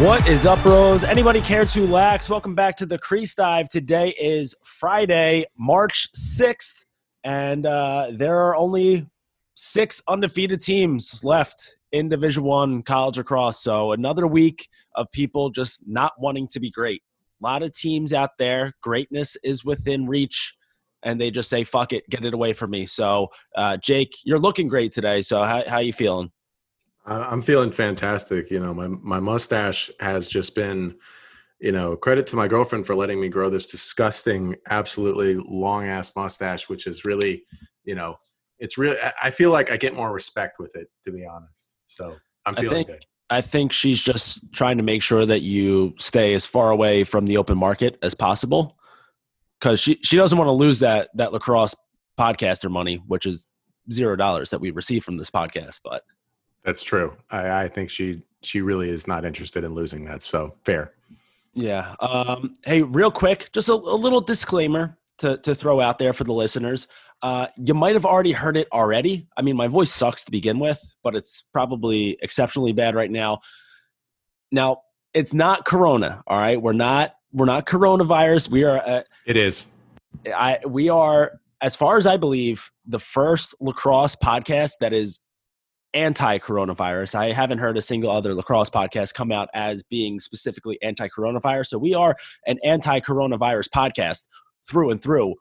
What is up, Rose? Anybody care to lax? Welcome back to the Crease Dive. Today is Friday, March 6th, and uh, there are only six undefeated teams left in Division One college lacrosse. So another week of people just not wanting to be great. A lot of teams out there, greatness is within reach, and they just say, "Fuck it, get it away from me." So, uh, Jake, you're looking great today. So, how how you feeling? I- I'm feeling fantastic. You know, my my mustache has just been, you know, credit to my girlfriend for letting me grow this disgusting, absolutely long ass mustache, which is really, you know, it's really. I- I feel like I get more respect with it, to be honest. So I'm I feeling think- good. I think she's just trying to make sure that you stay as far away from the open market as possible because she, she doesn't want to lose that that lacrosse podcaster money, which is zero dollars that we receive from this podcast. But That's true. I, I think she she really is not interested in losing that. So fair. yeah, um, hey, real quick, just a, a little disclaimer to to throw out there for the listeners. Uh, you might have already heard it already. I mean, my voice sucks to begin with, but it's probably exceptionally bad right now. Now, it's not Corona. All right, we're not we're not coronavirus. We are. Uh, It is. I we are, as far as I believe, the first lacrosse podcast that is anti-coronavirus. I haven't heard a single other lacrosse podcast come out as being specifically anti-coronavirus. So we are an anti-coronavirus podcast through and through.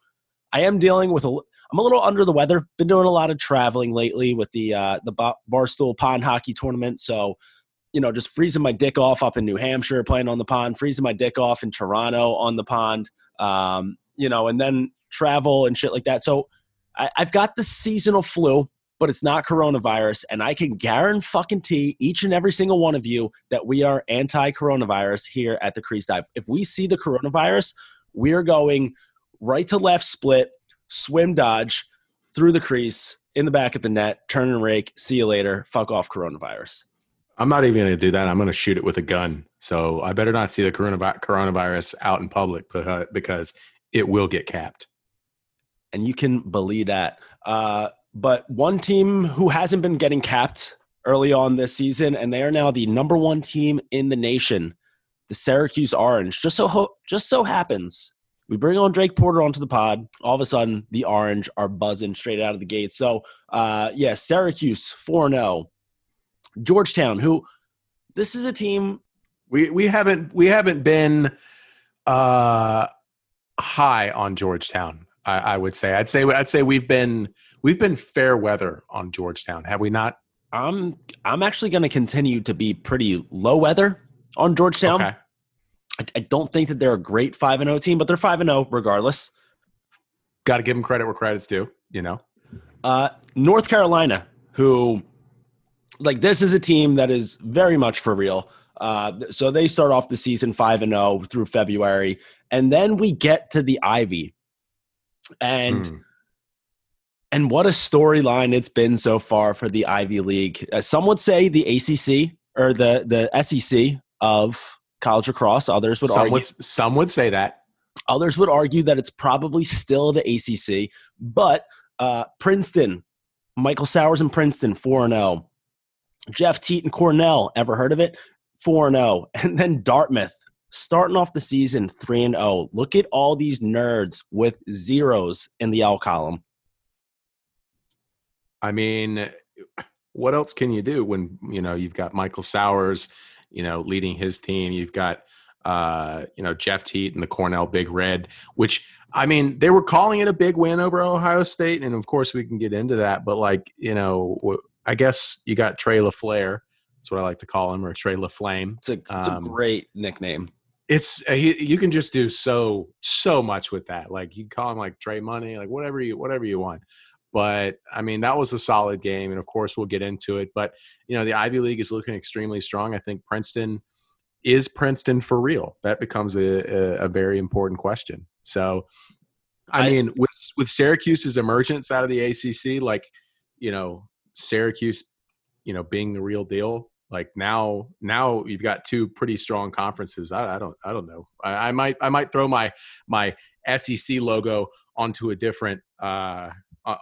I am dealing with a. I'm a little under the weather. Been doing a lot of traveling lately with the uh, the Barstool Pond Hockey Tournament. So, you know, just freezing my dick off up in New Hampshire playing on the pond, freezing my dick off in Toronto on the pond. Um, you know, and then travel and shit like that. So, I, I've got the seasonal flu, but it's not coronavirus, and I can guarantee each and every single one of you that we are anti-coronavirus here at the Crease Dive. If we see the coronavirus, we are going right to left split, swim dodge through the crease in the back of the net, turn and rake. See you later. Fuck off, coronavirus. I'm not even going to do that. I'm going to shoot it with a gun. So I better not see the coronavirus out in public because it will get capped. and you can believe that. Uh, but one team who hasn't been getting capped early on this season, and they are now the number one team in the nation, the Syracuse Orange. Just so ho- just so happens we bring on Drake Porter onto the pod. All of a sudden, the Orange are buzzing straight out of the gate. So, uh, yeah, Syracuse four zero. Georgetown, who this is a team We we haven't we haven't been uh, high on Georgetown. I, I would say. I'd say I'd say we've been we've been fair weather on Georgetown. Have we not? I'm I'm actually going to continue to be pretty low weather on Georgetown. Okay. I, I don't think that they're a great five and zero team, but they're five and zero regardless. Got to give them credit where credit's due. You know. Uh, North Carolina, who like this is a team that is very much for real. Uh, so they start off the season five and zero through February, and then we get to the Ivy, and Hmm. And what a storyline it's been so far for the Ivy League. Uh, some would say the ACC or the the SEC of college lacrosse. Others would some argue would some would say that. Others would argue that it's probably still the ACC, but uh, Princeton, Michael Sowers and Princeton, 4 0. Jeff Teat and Cornell, ever heard of it? 4 0. And then Dartmouth, starting off the season 3 and 0. Look at all these nerds with zeros in the L column. I mean, what else can you do when you know you've got Michael Sowers, you know, leading his team. You've got uh, you know Jeff Teat and the Cornell Big Red, which I mean they were calling it a big win over Ohio State, and of course we can get into that. But like you know, I guess you got Trey LaFleur. That's what I like to call him, or Trey LaFlame. It's a, it's Um, a great nickname. It's uh, he, you can just do so so much with that. Like you can call him like Trey Money, like whatever you whatever you want. But I mean, that was a solid game, and of course we'll get into it. But you know, the Ivy League is looking extremely strong. I think Princeton is Princeton for real. That becomes a, a, a very important question. So, I, I- mean, with with Syracuse's emergence out of the ACC, like you know, Syracuse, you know, being the real deal. Like now, now you've got two pretty strong conferences. I, I don't, I don't know. I, I might, I might throw my my SEC logo onto a different uh, uh,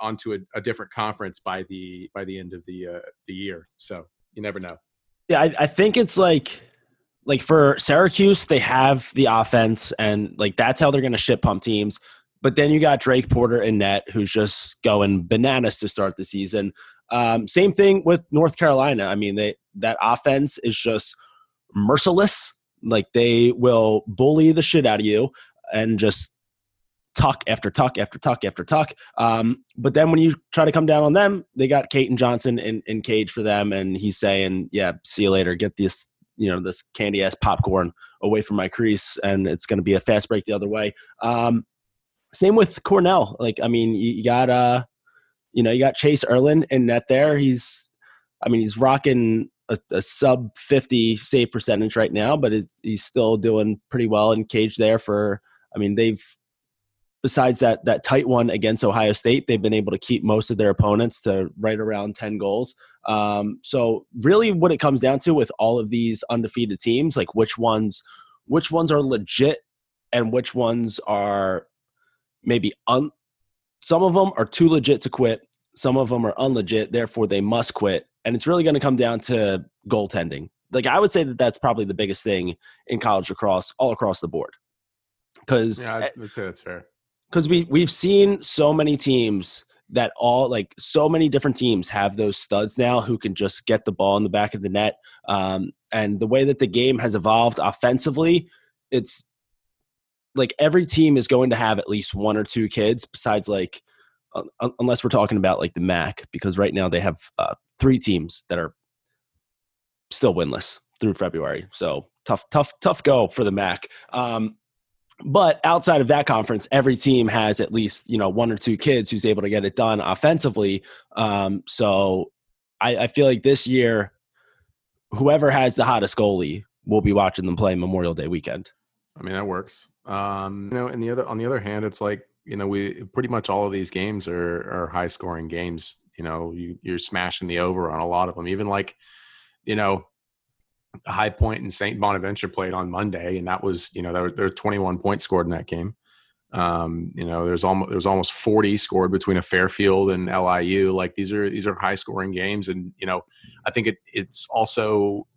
onto a, a, different conference by the by the end of the uh, the year. So you never know. Yeah, I, I think it's like like for Syracuse, they have the offense, and like that's how they're going to ship pump teams. But then you got Drake Porter and net, who's just going bananas to start the season. Um, same thing with North Carolina. I mean, they that offense is just merciless. Like they will bully the shit out of you and just tuck after tuck after tuck after tuck. Um, but then when you try to come down on them, they got Caton Johnson in, in cage for them, and he's saying, "Yeah, see you later. Get this, you know, this candy ass popcorn away from my crease, and it's going to be a fast break the other way." Um, same with Cornell. Like, I mean, you, you got uh, you know, you got Chase Erlin in net there. He's, I mean, he's rocking a, a sub fifty save percentage right now, but he's still doing pretty well in cage there. For, I mean, they've besides that that tight one against Ohio State, they've been able to keep most of their opponents to right around 10 goals. Um, so really what it comes down to with all of these undefeated teams, like which ones which ones are legit and which ones are maybe un some of them are too legit to quit, some of them are unlegit, therefore they must quit. And it's really going to come down to goaltending. Like I would say that that's probably the biggest thing in college lacrosse all across the board. Because yeah, I'd say that's fair because we we've seen so many teams that all like so many different teams have those studs now who can just get the ball in the back of the net. Um, and the way that the game has evolved offensively, it's like every team is going to have at least one or two kids besides like uh, unless we're talking about like the MAC because right now they have uh, three teams that are still winless through February. So tough, tough, tough go for the MAC. Um, but outside of that conference, every team has at least you know one or two kids who's able to get it done offensively. Um, so I, I feel like this year, whoever has the hottest goalie will be watching them play Memorial Day weekend. I mean that works. Um, you know, and the other on the other hand, it's like you know we pretty much all of these games are are high scoring games. You know, you, you're smashing the over on a lot of them. Even like you know High Point and St. Bonaventure played on Monday, and that was you know there there were 21 points scored in that game. Um, you know, there's almost there's almost 40 scored between a Fairfield and LIU. Like these are these are high scoring games, and you know, I think it it's also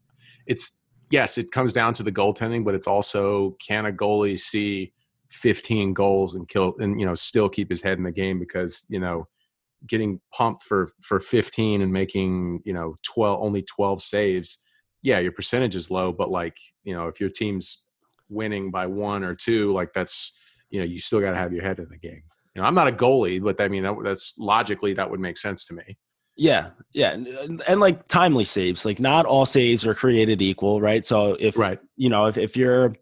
it's yes, it comes down to the goaltending, but it's also can a goalie see 15 goals and kill and you know still keep his head in the game because you know getting pumped for for 15 and making you know 12 only 12 saves yeah, your percentage is low, but like, you know, if your team's winning by one or two, like that's, you know, you still got to have your head in the game. You know, I'm not a goalie, but I mean, that, that's logically that would make sense to me. Yeah, yeah, and, and, like timely saves. Like not all saves are created equal, right? So if right, you know, if if you're,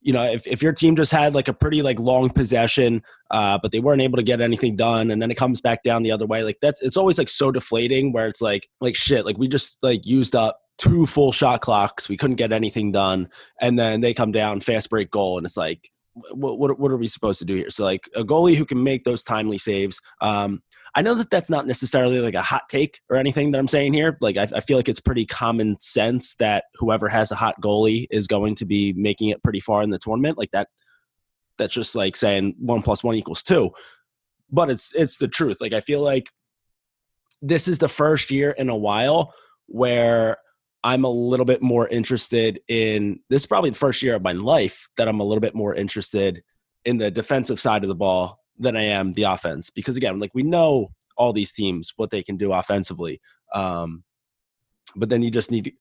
you know, if if your team just had like a pretty like long possession, uh, but they weren't able to get anything done, and then it comes back down the other way, like that's it's always like so deflating. Where it's like like shit, like we just like used up two full shot clocks. We couldn't get anything done, and then they come down fast break goal, and it's like, what what, what are we supposed to do here? So like a goalie who can make those timely saves. Um, I know that that's not necessarily like a hot take or anything that I'm saying here. Like I, I feel like it's pretty common sense that whoever has a hot goalie is going to be making it pretty far in the tournament. Like that. That's just like saying one plus one equals two, but it's it's the truth. Like I feel like this is the first year in a while where I'm a little bit more interested in this is probably the first year of my life that I'm a little bit more interested in the defensive side of the ball than I am the offense. Because again like we know all these teams what they can do offensively um, but then you just need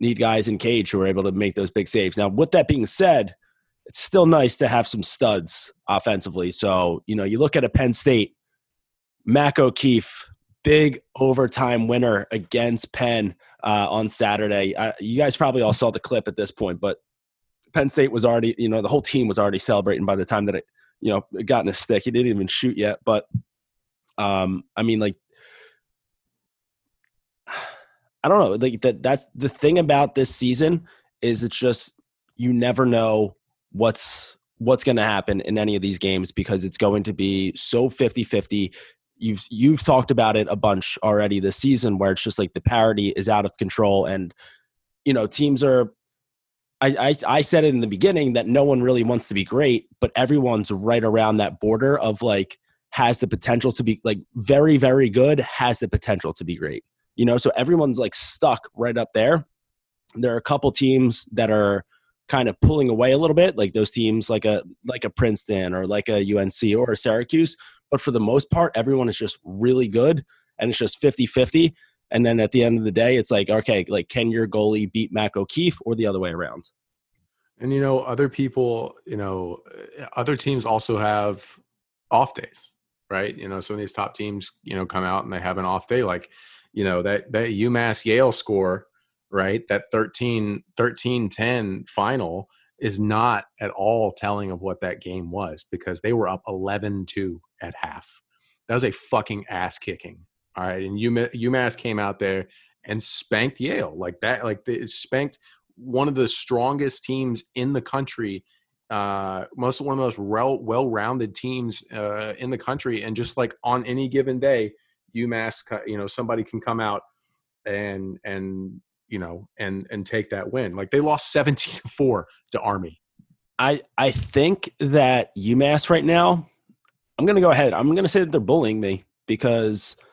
need guys in cage who are able to make those big saves. Now with that being said it's still nice to have some studs offensively. So you know you look at a Penn State Mac O'Keefe big overtime winner against Penn uh, on Saturday. Uh, you guys probably all saw the clip at this point, but Penn State was already, you know, the whole team was already celebrating by the time that it, you know, it got in a stick. He didn't even shoot yet, but um, I mean, like, I don't know, like that. That's the thing about this season is it's just you never know what's what's going to happen in any of these games because it's going to be so 50-50 you've you've talked about it a bunch already this season where it's just like the parity is out of control and you know teams are I, I, I said it in the beginning that no one really wants to be great but everyone's right around that border of like has the potential to be like very, very good, has the potential to be great. You know, so everyone's like stuck right up there. There are a couple teams that are kind of pulling away a little bit, like those teams like a like a Princeton or like a UNC or a Syracuse. But for the most part, everyone is just really good and it's just 50-50. And then at the end of the day, it's like, okay, like can your goalie beat Mac O'Keefe or the other way around? And you know, other people, you know, other teams also have off days, right? You know, some of these top teams, you know, come out and they have an off day. Like, you know, that that UMass Yale score, right? That 13 13 10 final is not at all telling of what that game was because they were up 11-2 at half. That was a fucking ass kicking. All right, and UMass came out there and spanked Yale like that. Like they spanked one of the strongest teams in the country, uh, most one of the most well well-rounded teams uh, in the country, and just like on any given day, UMass, you know, somebody can come out and and you know and and take that win. Like they lost 17-4 to Army. I I think that UMass right now, I'm gonna go ahead. I'm gonna say that they're bullying me because –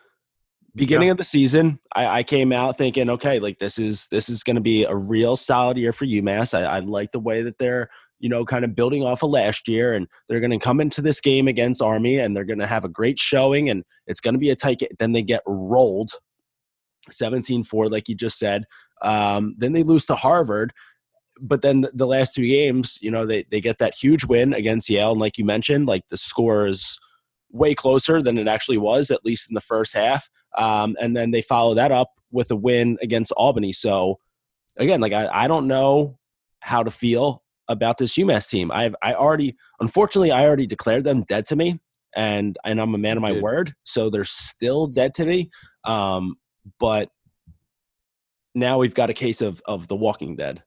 beginning yeah. of the season, I, I, came out thinking, okay, like this is this is going to be a real solid year for UMass. I, I like the way that they're you know kind of building off of last year, and they're going to come into this game against Army, and they're going to have a great showing, and it's going to be a tight. Game. Then they get rolled, 17-4, like you just said. Um, then they lose to Harvard. But then the last two games, you know, they, they get that huge win against Yale. And like you mentioned, like the score is way closer than it actually was, at least in the first half. Um, and then they follow that up with a win against Albany. So again, like I, I don't know how to feel about this UMass team. I've I already unfortunately I already declared them dead to me and and I'm a man of my word. So they're still dead to me. Um, but now we've got a case of of the Walking Dead.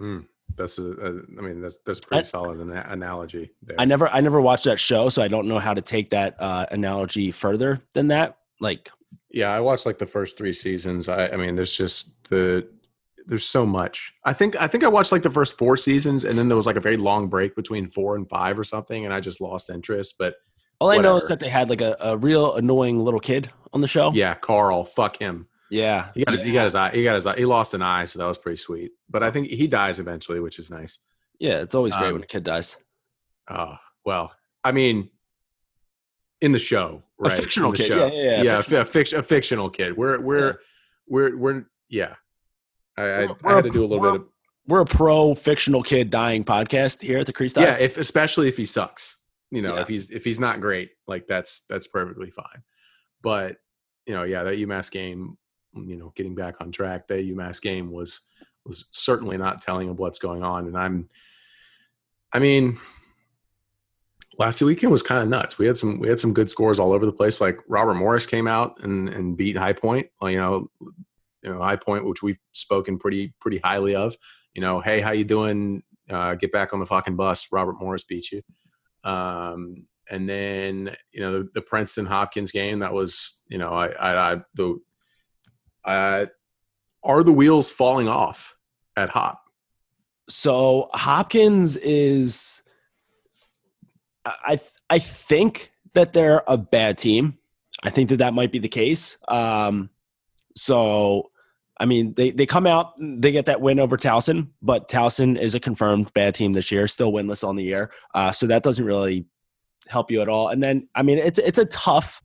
Mm. That's a, a, I mean, that's that's pretty I, solid an- analogy. There. I never, I never watched that show, so I don't know how to take that uh, analogy further than that. Like, yeah, I watched like the first three seasons. I, I mean, there's just the there's so much. I think I think I watched like the first four seasons, and then there was like a very long break between four and five or something, and I just lost interest. But all whatever. I know is that they had like a, a real annoying little kid on the show. Yeah, Carl. Fuck him. Yeah, he got his, he got his eye. He got his eye. He lost an eye, so that was pretty sweet. But I think he dies eventually, which is nice. Yeah, it's always great um, when a kid dies. Oh well, I mean, in the show, right? A fictional kid. Show. Yeah, yeah, yeah. yeah a, a, fic- a, fictional kid. We're we're yeah. we're we're yeah. I, I, I had to do a little bit of. We're a pro fictional kid dying podcast here at the Crease. Yeah, if especially if he sucks. You know, yeah. if he's if he's not great, like that's that's perfectly fine. But you know, yeah, that UMass game you know, getting back on track. The UMass game was was certainly not telling of what's going on, and I'm, I mean, last weekend was kind of nuts. We had some we had some good scores all over the place. Like Robert Morris came out and and beat High Point. You know, you know High Point, which we've spoken pretty pretty highly of. You know, hey, how you doing? Uh, get back on the fucking bus. Robert Morris beat you. Um, and then you know the, the Princeton Hopkins game that was you know I I, I the uh, are the wheels falling off at Hop? So Hopkins is, I I think that they're a bad team. I think that that might be the case. Um, so, I mean, they they come out, they get that win over Towson, but Towson is a confirmed bad team this year, still winless on the year. Uh, so that doesn't really help you at all. And then, I mean, it's it's a tough,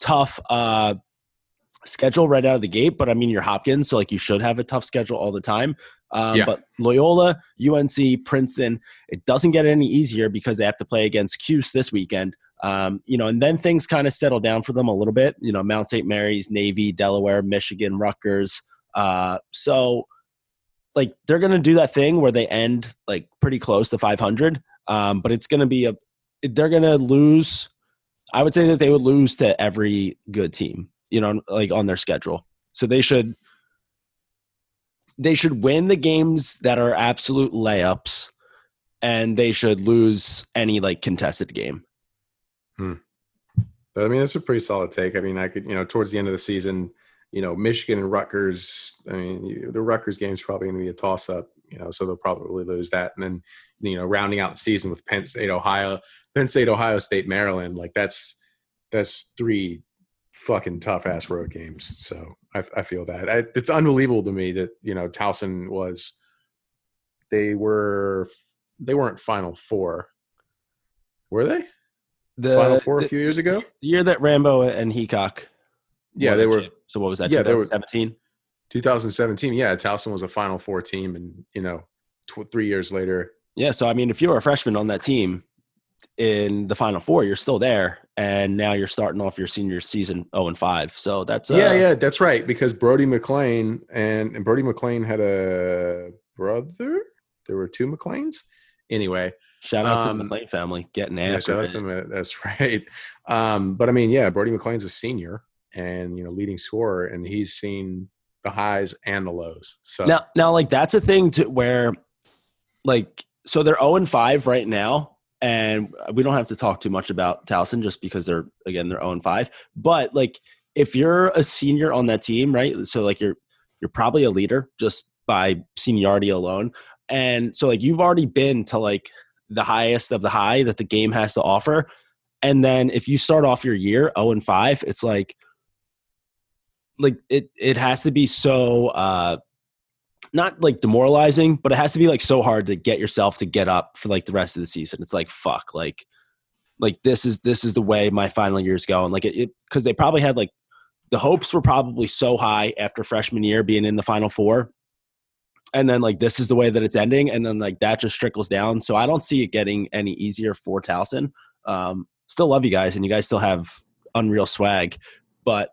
tough uh, schedule right out of the gate, but I mean, you're Hopkins, so like you should have a tough schedule all the time. Um, yeah. But Loyola, UNC, Princeton, it doesn't get any easier because they have to play against Cuse this weekend. Um, you know, and then things kind of settle down for them a little bit. You know, Mount St. Mary's, Navy, Delaware, Michigan, Rutgers. Uh, so, like, they're going to do that thing where they end like pretty close to 500. Um, but it's going to be a, they're going to lose. I would say that they would lose to every good team you know, like on their schedule. So they should they should win the games that are absolute layups and they should lose any like contested game. Hmm. I mean, that's a pretty solid take. I mean, I could, you know, towards the end of the season, you know, Michigan and Rutgers. I mean, the Rutgers game is probably going to be a toss up. you know, so they'll probably lose that. And then, you know, rounding out the season with Penn State, Ohio, Penn State, Ohio State, Maryland, like that's that's three fucking tough ass road games. So I, I feel that I, it's unbelievable to me that you know Towson was they were they weren't Final Four, were they? The Final Four the a few years ago. year that Rambo and Heacock. Yeah, they were chip. So what was that? yeah, they were- 2017. 2017. Yeah, Towson was a Final Four team, and you know, tw- three years later, Yeah. So I mean, if you were a freshman on that team in the Final Four, you're still there, and now you're starting off your senior season 0 and 5. So that's uh, yeah, yeah, that's right. Because Brody McLean and, and Brody McLean had a brother. There were two McLeans. Anyway, Shout out to Um, the McLean family getting yeah, after shout out it. to uh, That's right. Um, but I mean, yeah, Brody McLean's a senior and you know leading scorer, and he's seen the highs and the lows. So Now, now, like that's a thing to where, like, so they're zero and five right now, and we don't have to talk too much about Towson just because they're again they're zero and five. But like, if you're a senior on that team, right? So like you're you're probably a leader just by seniority alone, and so like you've already been to like the highest of the high that the game has to offer, and then if you start off your year zero and five, it's like like it it has to be so uh not like demoralizing, but it has to be like so hard to get yourself to get up for like the rest of the season. It's like fuck, like like this is this is the way my final year's going. Like it because they probably had like the hopes were probably so high after freshman year being in the final four. And then like this is the way that it's ending, and then like that just trickles down. So I don't see it getting any easier for Towson. Um, still love you guys, and you guys still have unreal swag, but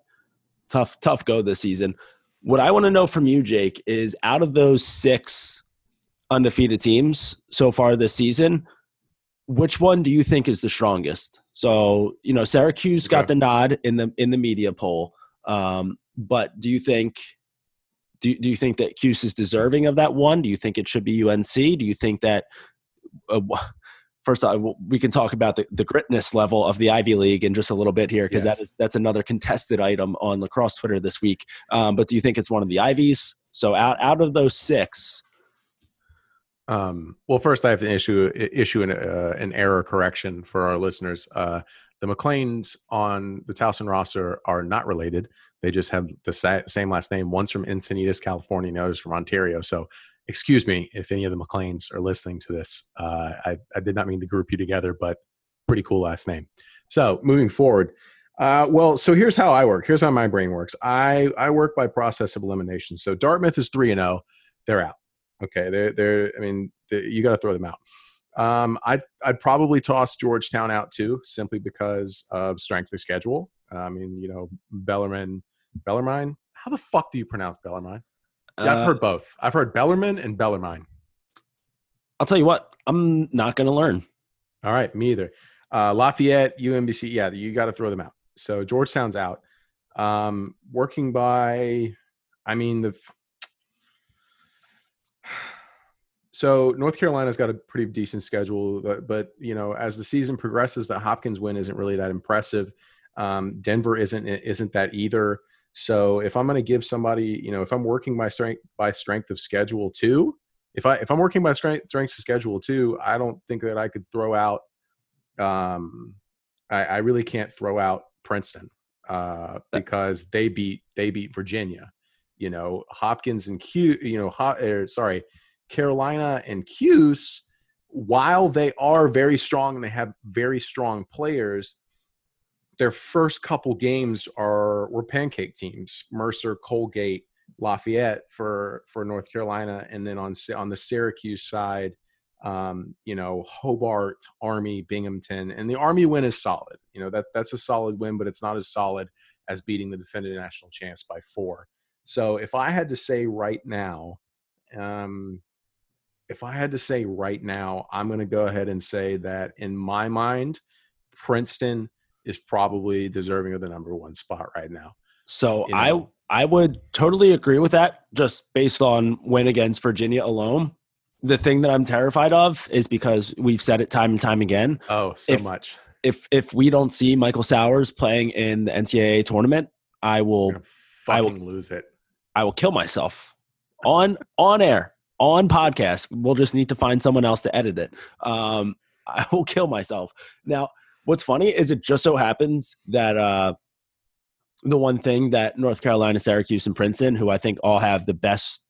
tough tough go this season. What I want to know from you, Jake, is out of those six undefeated teams so far this season, which one do you think is the strongest? So, you know, Syracuse got the nod in the in the media poll, um, but do you think do, do you think that Cuse is deserving of that one? Do you think it should be UNC? Do you think that uh, first off, we can talk about the, the gritness level of the Ivy League in just a little bit here because Yes. that is that's another contested item on lacrosse Twitter this week. Um, but do you think it's one of the Ivies? So out out of those six, Um, well, first I have to issue issue an, uh, an error correction for our listeners. Uh, the McLeans on the Towson roster are not related. They just have the sa- same last name. One's from Encinitas, California, and the other's from Ontario. So, excuse me if any of the McLeans are listening to this. Uh, I, I did not mean to group you together, but pretty cool last name. So, moving forward. Uh, well, so here's how I work. Here's how my brain works. I, I work by process of elimination. So Dartmouth is three and zero. They're out. Okay, they're they're. I mean, the, you got to throw them out. Um, I'd I'd probably toss Georgetown out too, simply because of strength of schedule. I mean, you know, Bellarmine, Bellarmine. How the fuck do you pronounce Bellarmine? Yeah, I've uh, heard both. I've heard Bellarmine and Bellarmine. I'll tell you what, I'm not going to learn. All right, me either. Uh, Lafayette, UMBC. Yeah, you got to throw them out. So Georgetown's out. Um, working by, I mean the. So North Carolina's got a pretty decent schedule, but, but you know, as the season progresses, the Hopkins win isn't really that impressive. Um, Denver isn't isn't that either. So if I'm going to give somebody, you know, if I'm working my strength by strength of schedule too, if I if I'm working by strength strengths of schedule too, I don't think that I could throw out. Um, I, I really can't throw out Princeton uh, because they beat they beat Virginia. You know, Hopkins and Q. You know, Ho- er, sorry, Carolina and Cuse. While they are very strong and they have very strong players, their first couple games are were pancake teams: Mercer, Colgate, Lafayette for for North Carolina, and then on on the Syracuse side, um, you know Hobart, Army, Binghamton, and the Army win is solid. You know that's that's a solid win, but it's not as solid as beating the defending national champs by four. So if I had to say right now, um, if I had to say right now, I'm going to go ahead and say that in my mind, Princeton is probably deserving of the number one spot right now. So You know. I I would totally agree with that, just based on win against Virginia alone. The thing that I'm terrified of is because we've said it time and time again. Oh, so If- much. If if we don't see Michael Sowers playing in the NCAA tournament, I will I will- lose it. I will kill myself on on air. on podcast. We'll just need to find someone else to edit it. Um, I will kill myself. Now, what's funny is it just so happens that uh, the one thing that North Carolina, Syracuse, and Princeton, who I think all have the best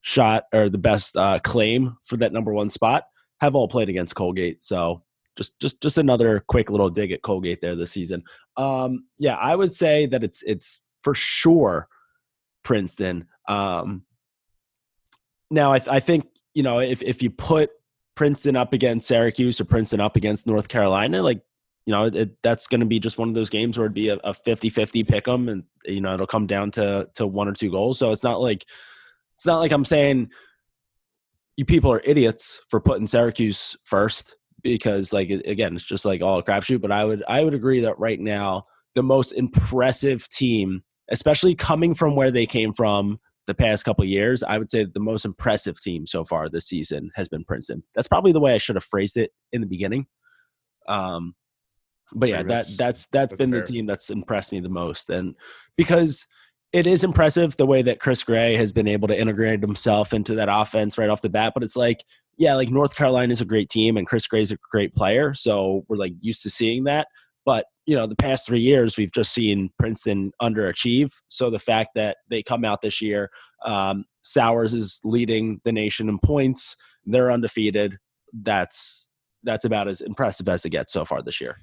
shot or the best uh, claim for that number one spot, have all played against Colgate. So just just just another quick little dig at Colgate there this season. Um, yeah, I would say that it's it's for sure Princeton. Um, now, I, th- I think you know if if you put Princeton up against Syracuse or Princeton up against North Carolina, like you know it, that's going to be just one of those games where it'd be a, a 50-50 pick 'em and you know it'll come down to to one or two goals. So it's not like it's not like I'm saying you people are idiots for putting Syracuse first because like again it's just like all a crapshoot. But I would I would agree that right now the most impressive team, especially coming from where they came from the past couple years, I would say the most impressive team so far this season has been Princeton. That's probably the way I should have phrased it in the beginning. Um, but yeah, that that's that's been fair. the team that's impressed me the most, and because it is impressive the way that Chris Gray has been able to integrate himself into that offense right off the bat. But it's like, yeah, like North Carolina is a great team, and Chris Gray is a great player, so we're like used to seeing that. But you know, the past three years, we've just seen Princeton underachieve. So the fact that they come out this year, um, Sowers is leading the nation in points. They're undefeated. That's that's about as impressive as it gets so far this year.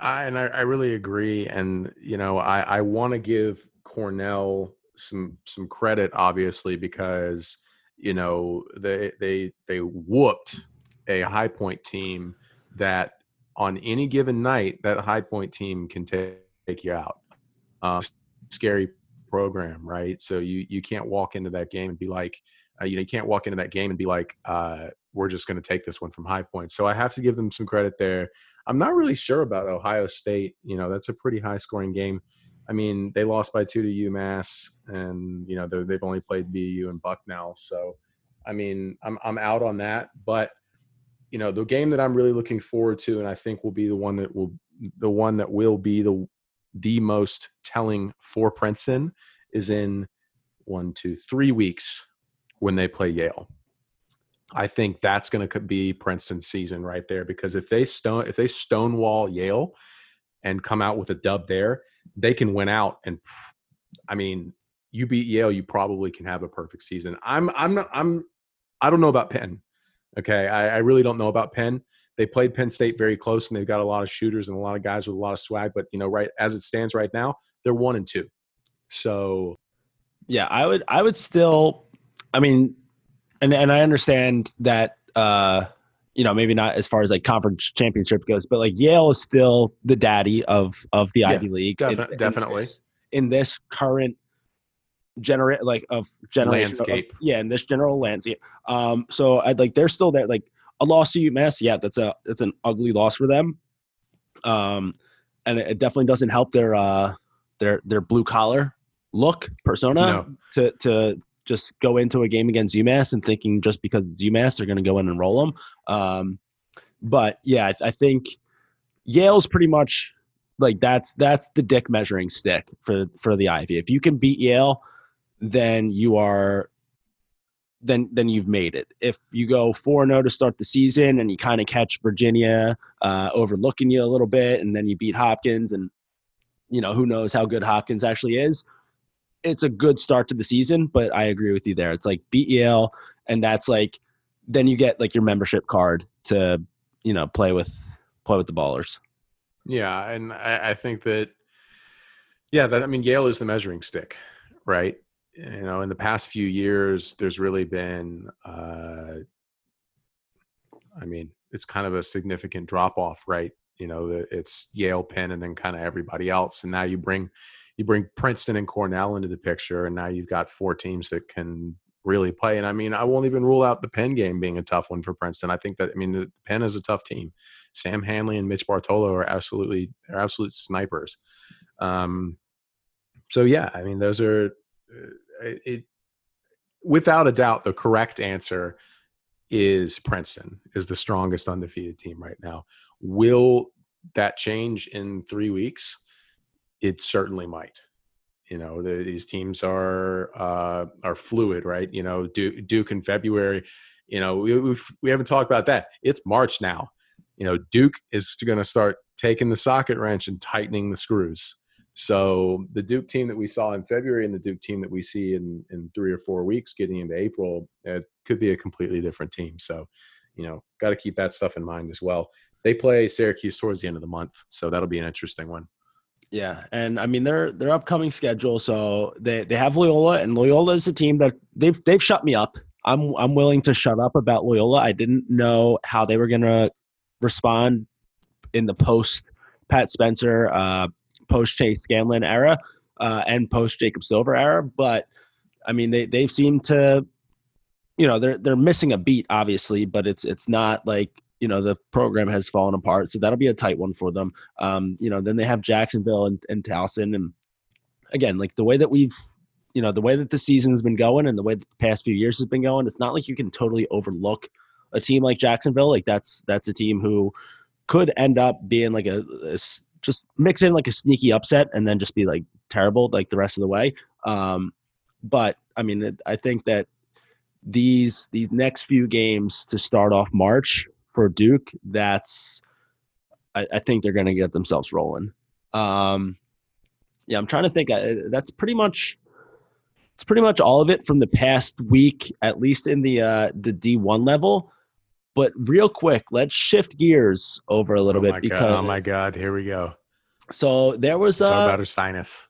I, and I, I really agree. And you know, I, I want to give Cornell some some credit, obviously, because you know they they they whooped a high point team that on any given night, that high point team can take, take you out. Uh, scary program, right? So you you can't walk into that game and be like, uh, you know, you can't walk into that game and be like, uh, we're just going to take this one from High Point. So I have to give them some credit there. I'm not really sure about Ohio State. You know, that's a pretty high scoring game. I mean, they lost by two to UMass, and you know they've only played BU and Bucknell. So, I mean, I'm I'm out on that. But you know the game that i'm really looking forward to and i think will be the one that will the one that will be the the most telling for princeton is in one two three weeks when they play yale i think that's going to be princeton's season right there because if they stone if they stonewall yale and come out with a dub there they can win out and i mean you beat yale you probably can have a perfect season i'm i'm not i'm i don't know about penn Okay, I, I really don't know about Penn. They played Penn State very close, and they've got a lot of shooters and a lot of guys with a lot of swag. But you know, right as it stands right now, they're one and two. So, yeah, I would, I would still, I mean, and and I understand that, uh, you know, maybe not as far as like conference championship goes, but like Yale is still the daddy of of the yeah, Ivy League. Defi- in, definitely. In this, in this current generate like of generation landscape. Of, yeah, in this general landscape. Um, so I'd like they're still there. Like a loss to UMass, yeah, that's a that's an ugly loss for them. Um, and it definitely doesn't help their uh their their blue collar look persona no. to to just go into a game against UMass and thinking just because it's UMass they're going to go in and roll them. Um, but yeah, I, I think Yale's pretty much like that's that's the dick measuring stick for for the Ivy. If you can beat Yale, then you are then then you've made it. If you go 4 0 to start the season and you kind of catch Virginia uh, overlooking you a little bit, and then you beat Hopkins, and you know who knows how good Hopkins actually is. It's a good start to the season, but I agree with you there. It's like beat Yale, and that's like then you get like your membership card to you know play with play with the ballers. Yeah, and I, I think that yeah, that I mean Yale is the measuring stick, right? you know in the past few years there's really been uh i mean it's kind of a significant drop off right you know it's yale penn and then kind of everybody else and now you bring you bring princeton and cornell into the picture and now you've got four teams that can really play and i mean i won't even rule out the penn game being a tough one for princeton i think that i mean the penn is a tough team sam Handley and mitch bartolo are absolutely are absolute snipers um so yeah i mean those are uh, it, without a doubt, the correct answer is Princeton is the strongest undefeated team right now. Will that change in three weeks? It certainly might. you know the, these teams are uh, are fluid, right? You know, Duke, Duke in February. You know, we we've, we haven't talked about that. It's March now. You know, Duke is going to start taking the socket wrench and tightening the screws. So the Duke team that we saw in February and the Duke team that we see in in three or four weeks, getting into April, it could be a completely different team. So, you know, got to keep that stuff in mind as well. They play Syracuse towards the end of the month, so that'll be an interesting one. Yeah, and I mean their their upcoming schedule. So they they have Loyola, and Loyola is a team that they've they've shut me up. I'm I'm willing to shut up about Loyola. I didn't know how they were gonna respond in the post Pat Spencer, uh, post Chase Scanlan era, uh, and post Jacob Silver era. But I mean they they've seemed to, you know, they're they're missing a beat obviously, but it's it's not like you know the program has fallen apart so that'll be a tight one for them. Um you know then they have jacksonville and, and towson and again like the way that we've you know the way that the season's been going and the way the past few years has been going it's not like you can totally overlook a team like jacksonville. Like that's that's a team who could end up being like a, a just mix in like a sneaky upset and then just be like terrible like the rest of the way. Um but i mean i think that these these next few games to start off march for Duke, that's I, I think they're going to get themselves rolling. Um, yeah, I'm trying to think. I, that's pretty much it's pretty much all of it from the past week, at least in the uh, the D1 level. But real quick, let's shift gears over a little oh bit because god, oh my god, here we go. So there was uh, talk about Ursinus.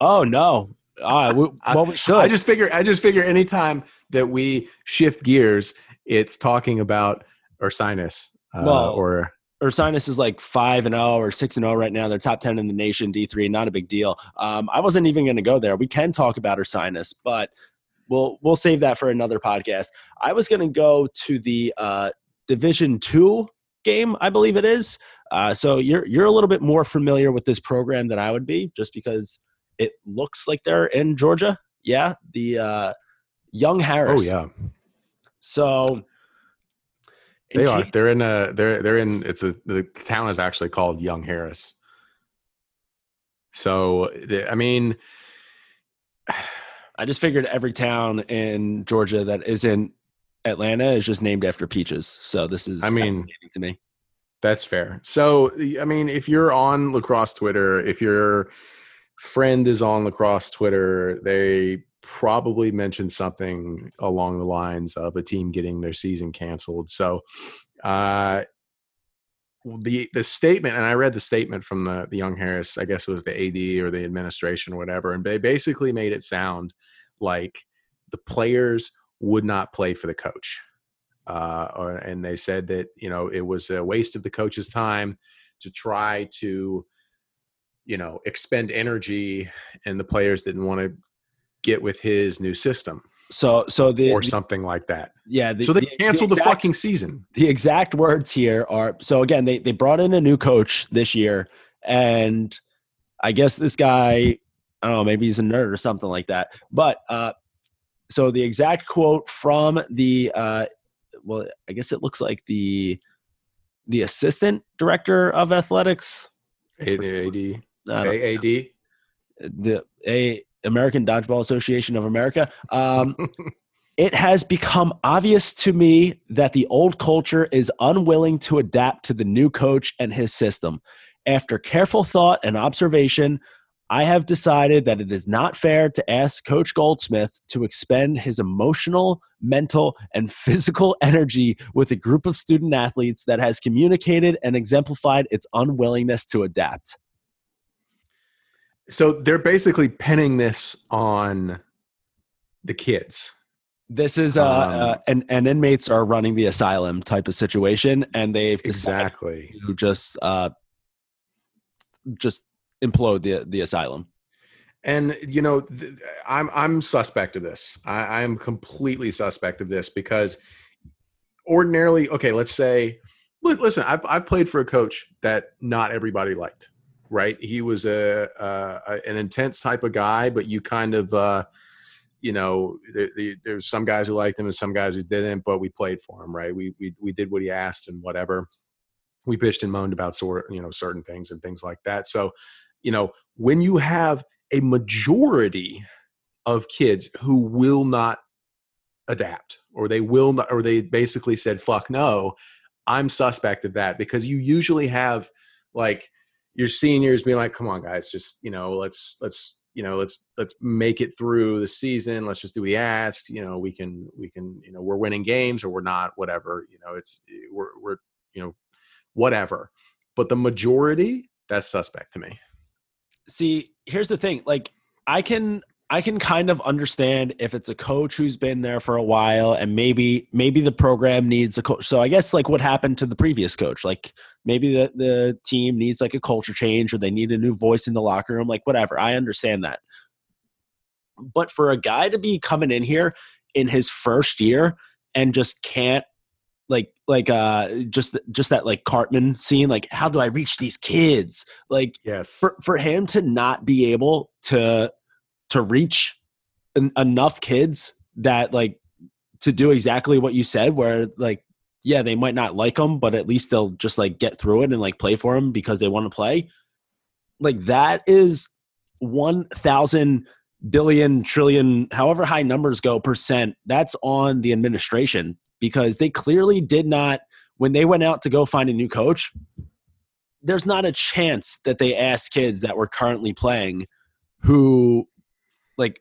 Oh no, uh, we, well we should. I just figure I just figure anytime that we shift gears, it's talking about Ursinus. Uh, well, or Ursinus is like five and zero oh or six and zero oh right now. They're top ten in the nation, D three, not a big deal. Um, I wasn't even going to go there. We can talk about Ursinus, but we'll we'll save that for another podcast. I was going to go to the uh, Division two game, I believe it is. Uh, so you're you're a little bit more familiar with this program than I would be, just because it looks like they're in Georgia. Yeah, the uh, Young Harris. Oh yeah. So they are. They're in a. They're they're in. It's a. The town is actually called Young Harris. So I mean, I just figured every town in Georgia that isn't Atlanta is just named after peaches. So this is. I mean, to me. That's fair. So I mean, if you're on lacrosse Twitter, if your friend is on lacrosse Twitter, they probably mentioned something along the lines of a team getting their season canceled. So, uh, the the statement, and I read the statement from the the Young Harris, I guess it was the AD or the administration or whatever, and they basically made it sound like the players would not play for the coach. Uh, or, and they said that you know it was a waste of the coach's time to try to you know expend energy and the players didn't want to get with his new system. So, so the or something like that. Yeah. The, so they the, canceled the, exact, the, fucking season. The exact words here are so again they they brought in a new coach this year, and I guess this guy I don't know maybe he's a nerd or something like that. But uh, so the exact quote from the uh, well I guess it looks like the the assistant director of athletics. AD. AAD. The a American Dodgeball Association of America. Um, it has become obvious to me that the old culture is unwilling to adapt to the new coach and his system. After careful thought and observation, I have decided that it is not fair to ask Coach Goldsmith to expend his emotional, mental, and physical energy with a group of student athletes that has communicated and exemplified its unwillingness to adapt. So they're basically pinning this on the kids. This is uh, um, uh and and inmates are running the asylum type of situation, and they've exactly to just uh just implode the the asylum. And you know, th- I'm I'm suspect of this. I, I'm completely suspect of this because ordinarily, okay, let's say, listen, I've I've played for a coach that not everybody liked right? He was a, a an intense type of guy, but you kind of, uh, you know, there's some guys who liked him and some guys who didn't, but we played for him, right? We we we did what he asked and whatever. We bitched and moaned about sort, you know, certain things and things like that. So, you know, when you have a majority of kids who will not adapt or they will not or they basically said fuck no i'm suspect of that because you usually have like your seniors being like come on guys just you know let's let's you know let's let's make it through the season. Let's just do the asked. You know we can we can you know we're winning games or we're not whatever. You know it's eh, we're we're you know whatever. But the majority that's suspect to me. See here's the thing like i can I can kind of understand if it's a coach who's been there for a while and maybe maybe the program needs a coach. So I guess like what happened to the previous coach, like maybe the the team needs like a culture change or they need a new voice in the locker room, like whatever. I understand that. But for a guy to be coming in here in his first year and just can't like like uh just just that like Cartman scene like how do I reach these kids like yes for for him to not be able to to reach en- enough kids that like to do exactly what you said where like yeah they might not like them but at least they'll just like get through it and like play for them because they want to play. Like that is 1000 billion trillion however high numbers go percent that's on the administration because they clearly did not when they went out to go find a new coach there's not a chance that they asked kids that were currently playing who like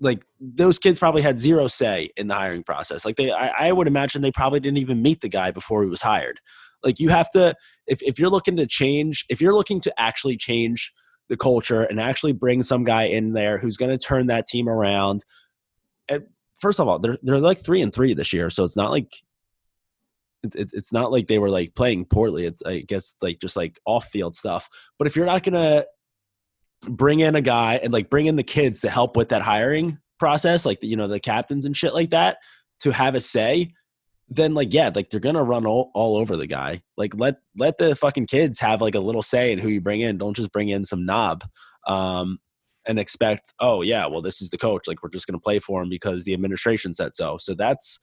like those kids probably had zero say in the hiring process. Like they, I, I, would imagine they probably didn't even meet the guy before he was hired. Like you have to, if, if you're looking to change, if you're looking to actually change the culture and actually bring some guy in there who's going to turn that team around. And first of all, they're they're like three and three this year, so it's not like it, it's not like they were like playing poorly. It's I guess like just like off field stuff. But if you're not gonna bring in a guy and like bring in the kids to help with that hiring process, like the, you know the captains and shit like that, to have a say, then like yeah, like they're gonna run all, all over the guy. Like let let the fucking kids have like a little say in who you bring in. Don't just bring in some knob. Um, and expect, oh yeah, well this is the coach. Like we're just going to play for him because the administration said so. So that's,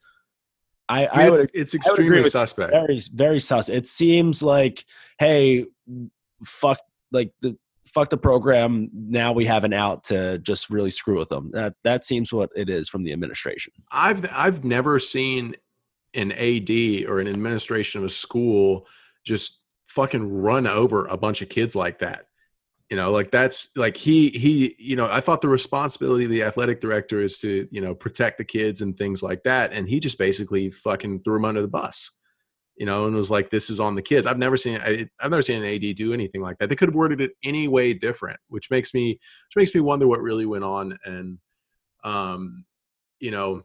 I, I, I would, it's extremely suspect. Very, very sus. It seems like, hey, fuck, like the fuck the program. Now we have an out to just really screw with them. That that seems what it is from the administration. I've I've never seen an AD or an administration of a school just fucking run over a bunch of kids like that. You know, like that's like he he you know, I thought the responsibility of the athletic director is to, you know, protect the kids and things like that and he just basically fucking threw them under the bus you know, and was like, "This is on the kids." I've never seen I, have never seen an AD do anything like that. They could have worded it any way different, which makes me which makes me wonder what really went on. And, um, you know,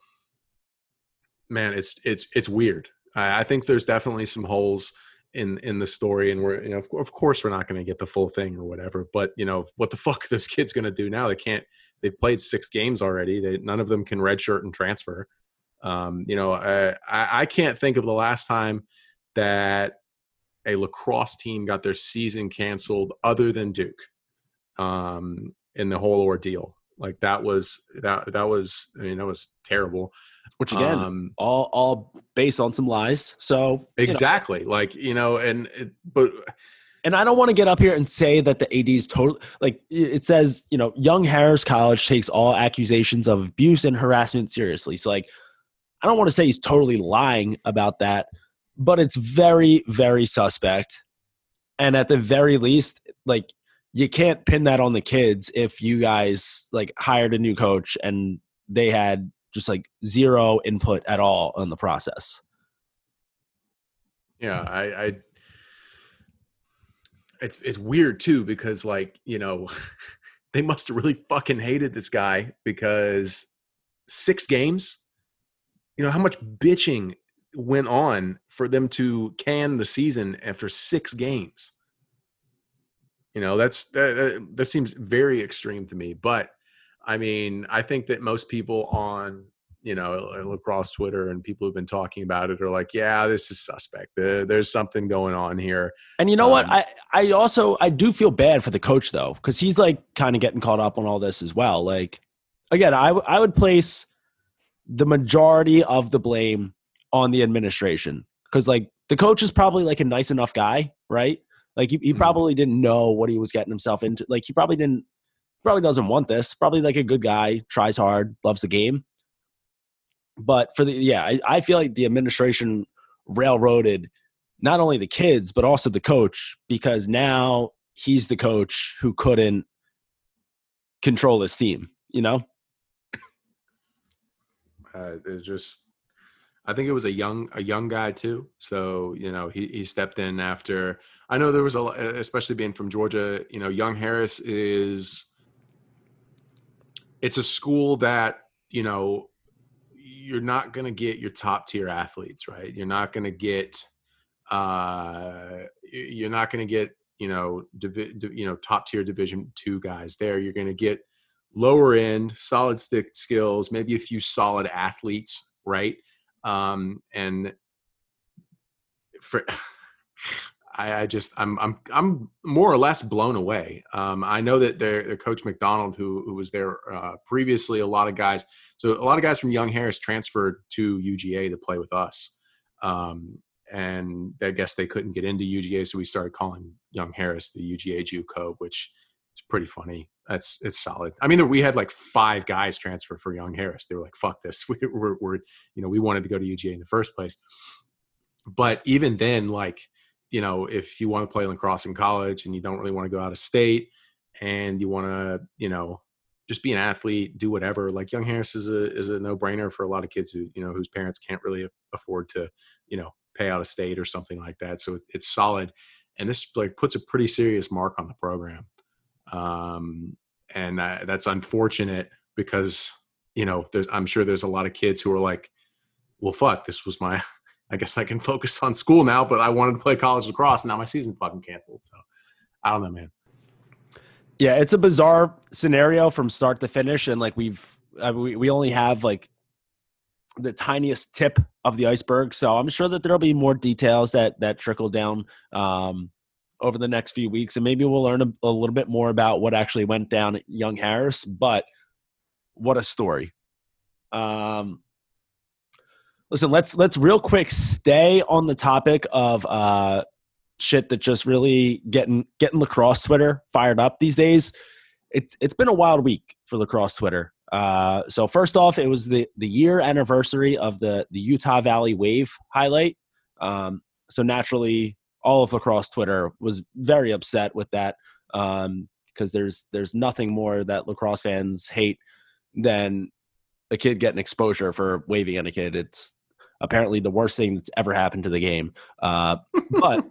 man, it's it's it's weird. I, I think there's definitely some holes in in the story, and we're you know, of, of course, we're not going to get the full thing or whatever. But you know, what the fuck are those kids going to do now? They can't. They've played six games already. They none of them can redshirt and transfer. Um, you know, I, I can't think of the last time that a lacrosse team got their season canceled other than Duke um, in the whole ordeal. Like that was that that was I mean that was terrible. Which again, um, all all based on some lies. So exactly, know. like you know, and it, but and I don't want to get up here and say that the AD is total like it says, you know, Young Harris College takes all accusations of abuse and harassment seriously. So like I don't want to say he's totally lying about that, but it's very, very suspect. And at the very least, like you can't pin that on the kids if you guys like hired a new coach and they had just like zero input at all on the process. Yeah, I, I it's it's weird too because like, you know, they must have really fucking hated this guy because six games you know how much bitching went on for them to can the season after six games. You know, that's that, that seems very extreme to me. But I mean, I think that most people on you know lacrosse Twitter and people who've been talking about it are like, yeah, this is suspect. there's something going on here. And you know um, what? I I also I do feel bad for the coach though because he's like kind of getting caught up on all this as well. Like again, I I would place the majority of the blame on the administration because like the coach is probably like a nice enough guy, right? Like he, he mm-hmm. probably didn't know what he was getting himself into. Like he probably didn't probably doesn't want this. Probably like a good guy, tries hard, loves the game. But for the yeah, I, I feel like the administration railroaded not only the kids but also the coach because now he's the coach who couldn't control his team. You know, uh, it's just I think it was a young a young guy too. So you know he he stepped in after. I know there was a especially being from Georgia. You know, Young Harris is it's a school that you know you're not going to get your top tier athletes right. You're not going to get uh you're not going to get you know divi- you know top tier division 2 guys there you're going to get lower end solid stick skills maybe a few solid athletes right um, and for I, I, just I'm I'm I'm more or less blown away. Um, I know that their, their coach McDonald, who who was there uh, previously, a lot of guys. So a lot of guys from Young Harris transferred to UGA to play with us, um, and I guess they couldn't get into UGA, so we started calling Young Harris the UGA JUCO, which is pretty funny that's it's solid. I mean, we had like five guys transfer for Young Harris. They were like, "Fuck this." We, we're, we're, you know, we wanted to go to UGA in the first place. But even then, like, you know, if you want to play lacrosse in college and you don't really want to go out of state and you want to, you know, just be an athlete, do whatever. Like Young Harris is a is a no brainer for a lot of kids who you know whose parents can't really afford to, you know, pay out of state or something like that. So it's solid, and this like puts a pretty serious mark on the program um, and that's unfortunate because you know there's i'm sure there's a lot of kids who are like well fuck this was my i guess i can focus on school now but i wanted to play college lacrosse and now my season's fucking canceled. So i don't know man. Yeah it's a bizarre scenario from start to finish and like we've uh, we, we only have like the tiniest tip of the iceberg so i'm sure that there'll be more details that that trickle down um over the next few weeks, and maybe we'll learn a, a little bit more about what actually went down at Young Harris. But what a story! Um, listen, let's let's real quick stay on the topic of uh, shit that just really getting getting lacrosse Twitter fired up these days. It's it's been a wild week for lacrosse Twitter. Uh, so first off, it was the the year anniversary of the the Utah Valley Wave highlight. Um, so naturally, all of lacrosse Twitter was very upset with that because um, there's there's nothing more that lacrosse fans hate than a kid getting exposure for waving at a kid. It's apparently the worst thing that's ever happened to the game. Uh, but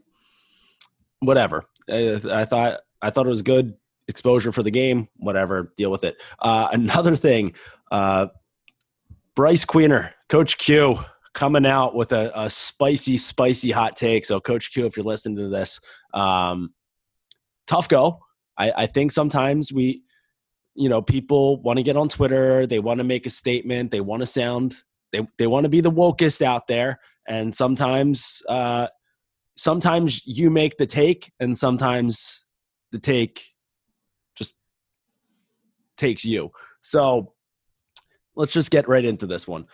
whatever. I, I, thought I thought it was good exposure for the game. Whatever, deal with it. Uh, another thing, uh, Bryce Queener, Coach Q, coming out with a, a, spicy, spicy hot take. So, Coach Q, if you're listening to this, um, tough go. I, I think sometimes we, you know, people want to get on Twitter, they want to make a statement, they want to sound, they they want to be the wokest out there, and sometimes, uh, sometimes you make the take, and sometimes the take just takes you. So, let's just get right into this one.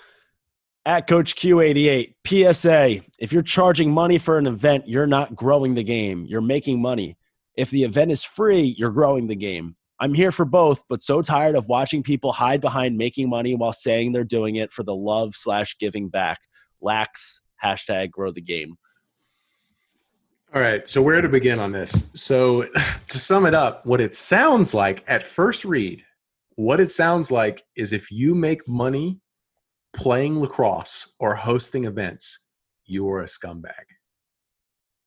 At Coach Q88, PSA if you're charging money for an event, you're not growing the game. You're making money. If the event is free, you're growing the game. I'm here for both, but so tired of watching people hide behind making money while saying they're doing it for the love slash giving back. Lax hashtag grow the game. All right, so where to begin on this? So, to sum it up, what it sounds like at first read, what it sounds like is if you make money playing lacrosse or hosting events, you're a scumbag.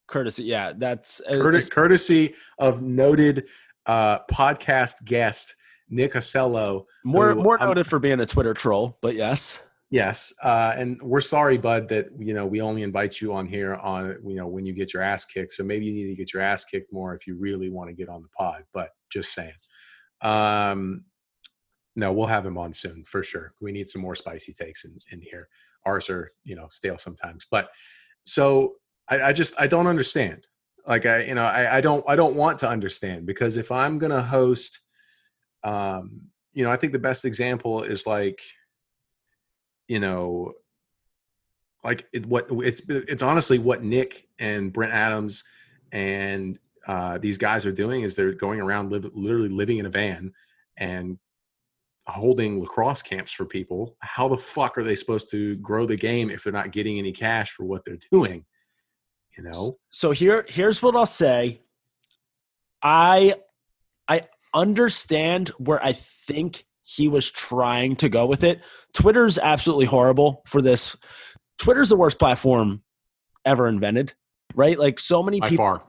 Courtesy, yeah, that's uh, Curtis, courtesy of noted uh, podcast guest Nick Ossello. More who, more noted um, for being a Twitter troll, but yes. Yes, uh, and we're sorry, Bud, that you know we only invite you on here on you know when you get your ass kicked. So maybe you need to get your ass kicked more if you really want to get on the pod. But just saying. Um, no, we'll have him on soon for sure. We need some more spicy takes in, in here. Ours are, you know, stale sometimes. But so I, I just I don't understand. Like I, you know, I, I don't I don't want to understand because if I'm gonna host um, you know, I think the best example is like, you know, like it, what it's it's honestly what Nick and Brent Adams and uh, these guys are doing is they're going around live, literally living in a van and holding lacrosse camps for people, how the fuck are they supposed to grow the game if they're not getting any cash for what they're doing? You know. So here here's what I'll say. I I understand where I think he was trying to go with it. Twitter's absolutely horrible for this. Twitter's the worst platform ever invented, right? Like so many By people far.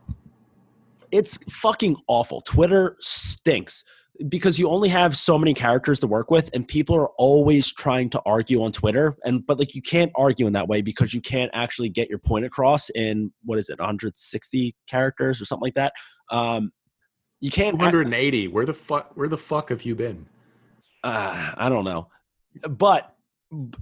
it's fucking awful. Twitter stinks because you only have so many characters to work with and people are always trying to argue on Twitter and but like you can't argue in that way because you can't actually get your point across in what is it 160 characters or something like that. Um you can't 280. Where the fuck where the fuck have you been? uh, I don't know. But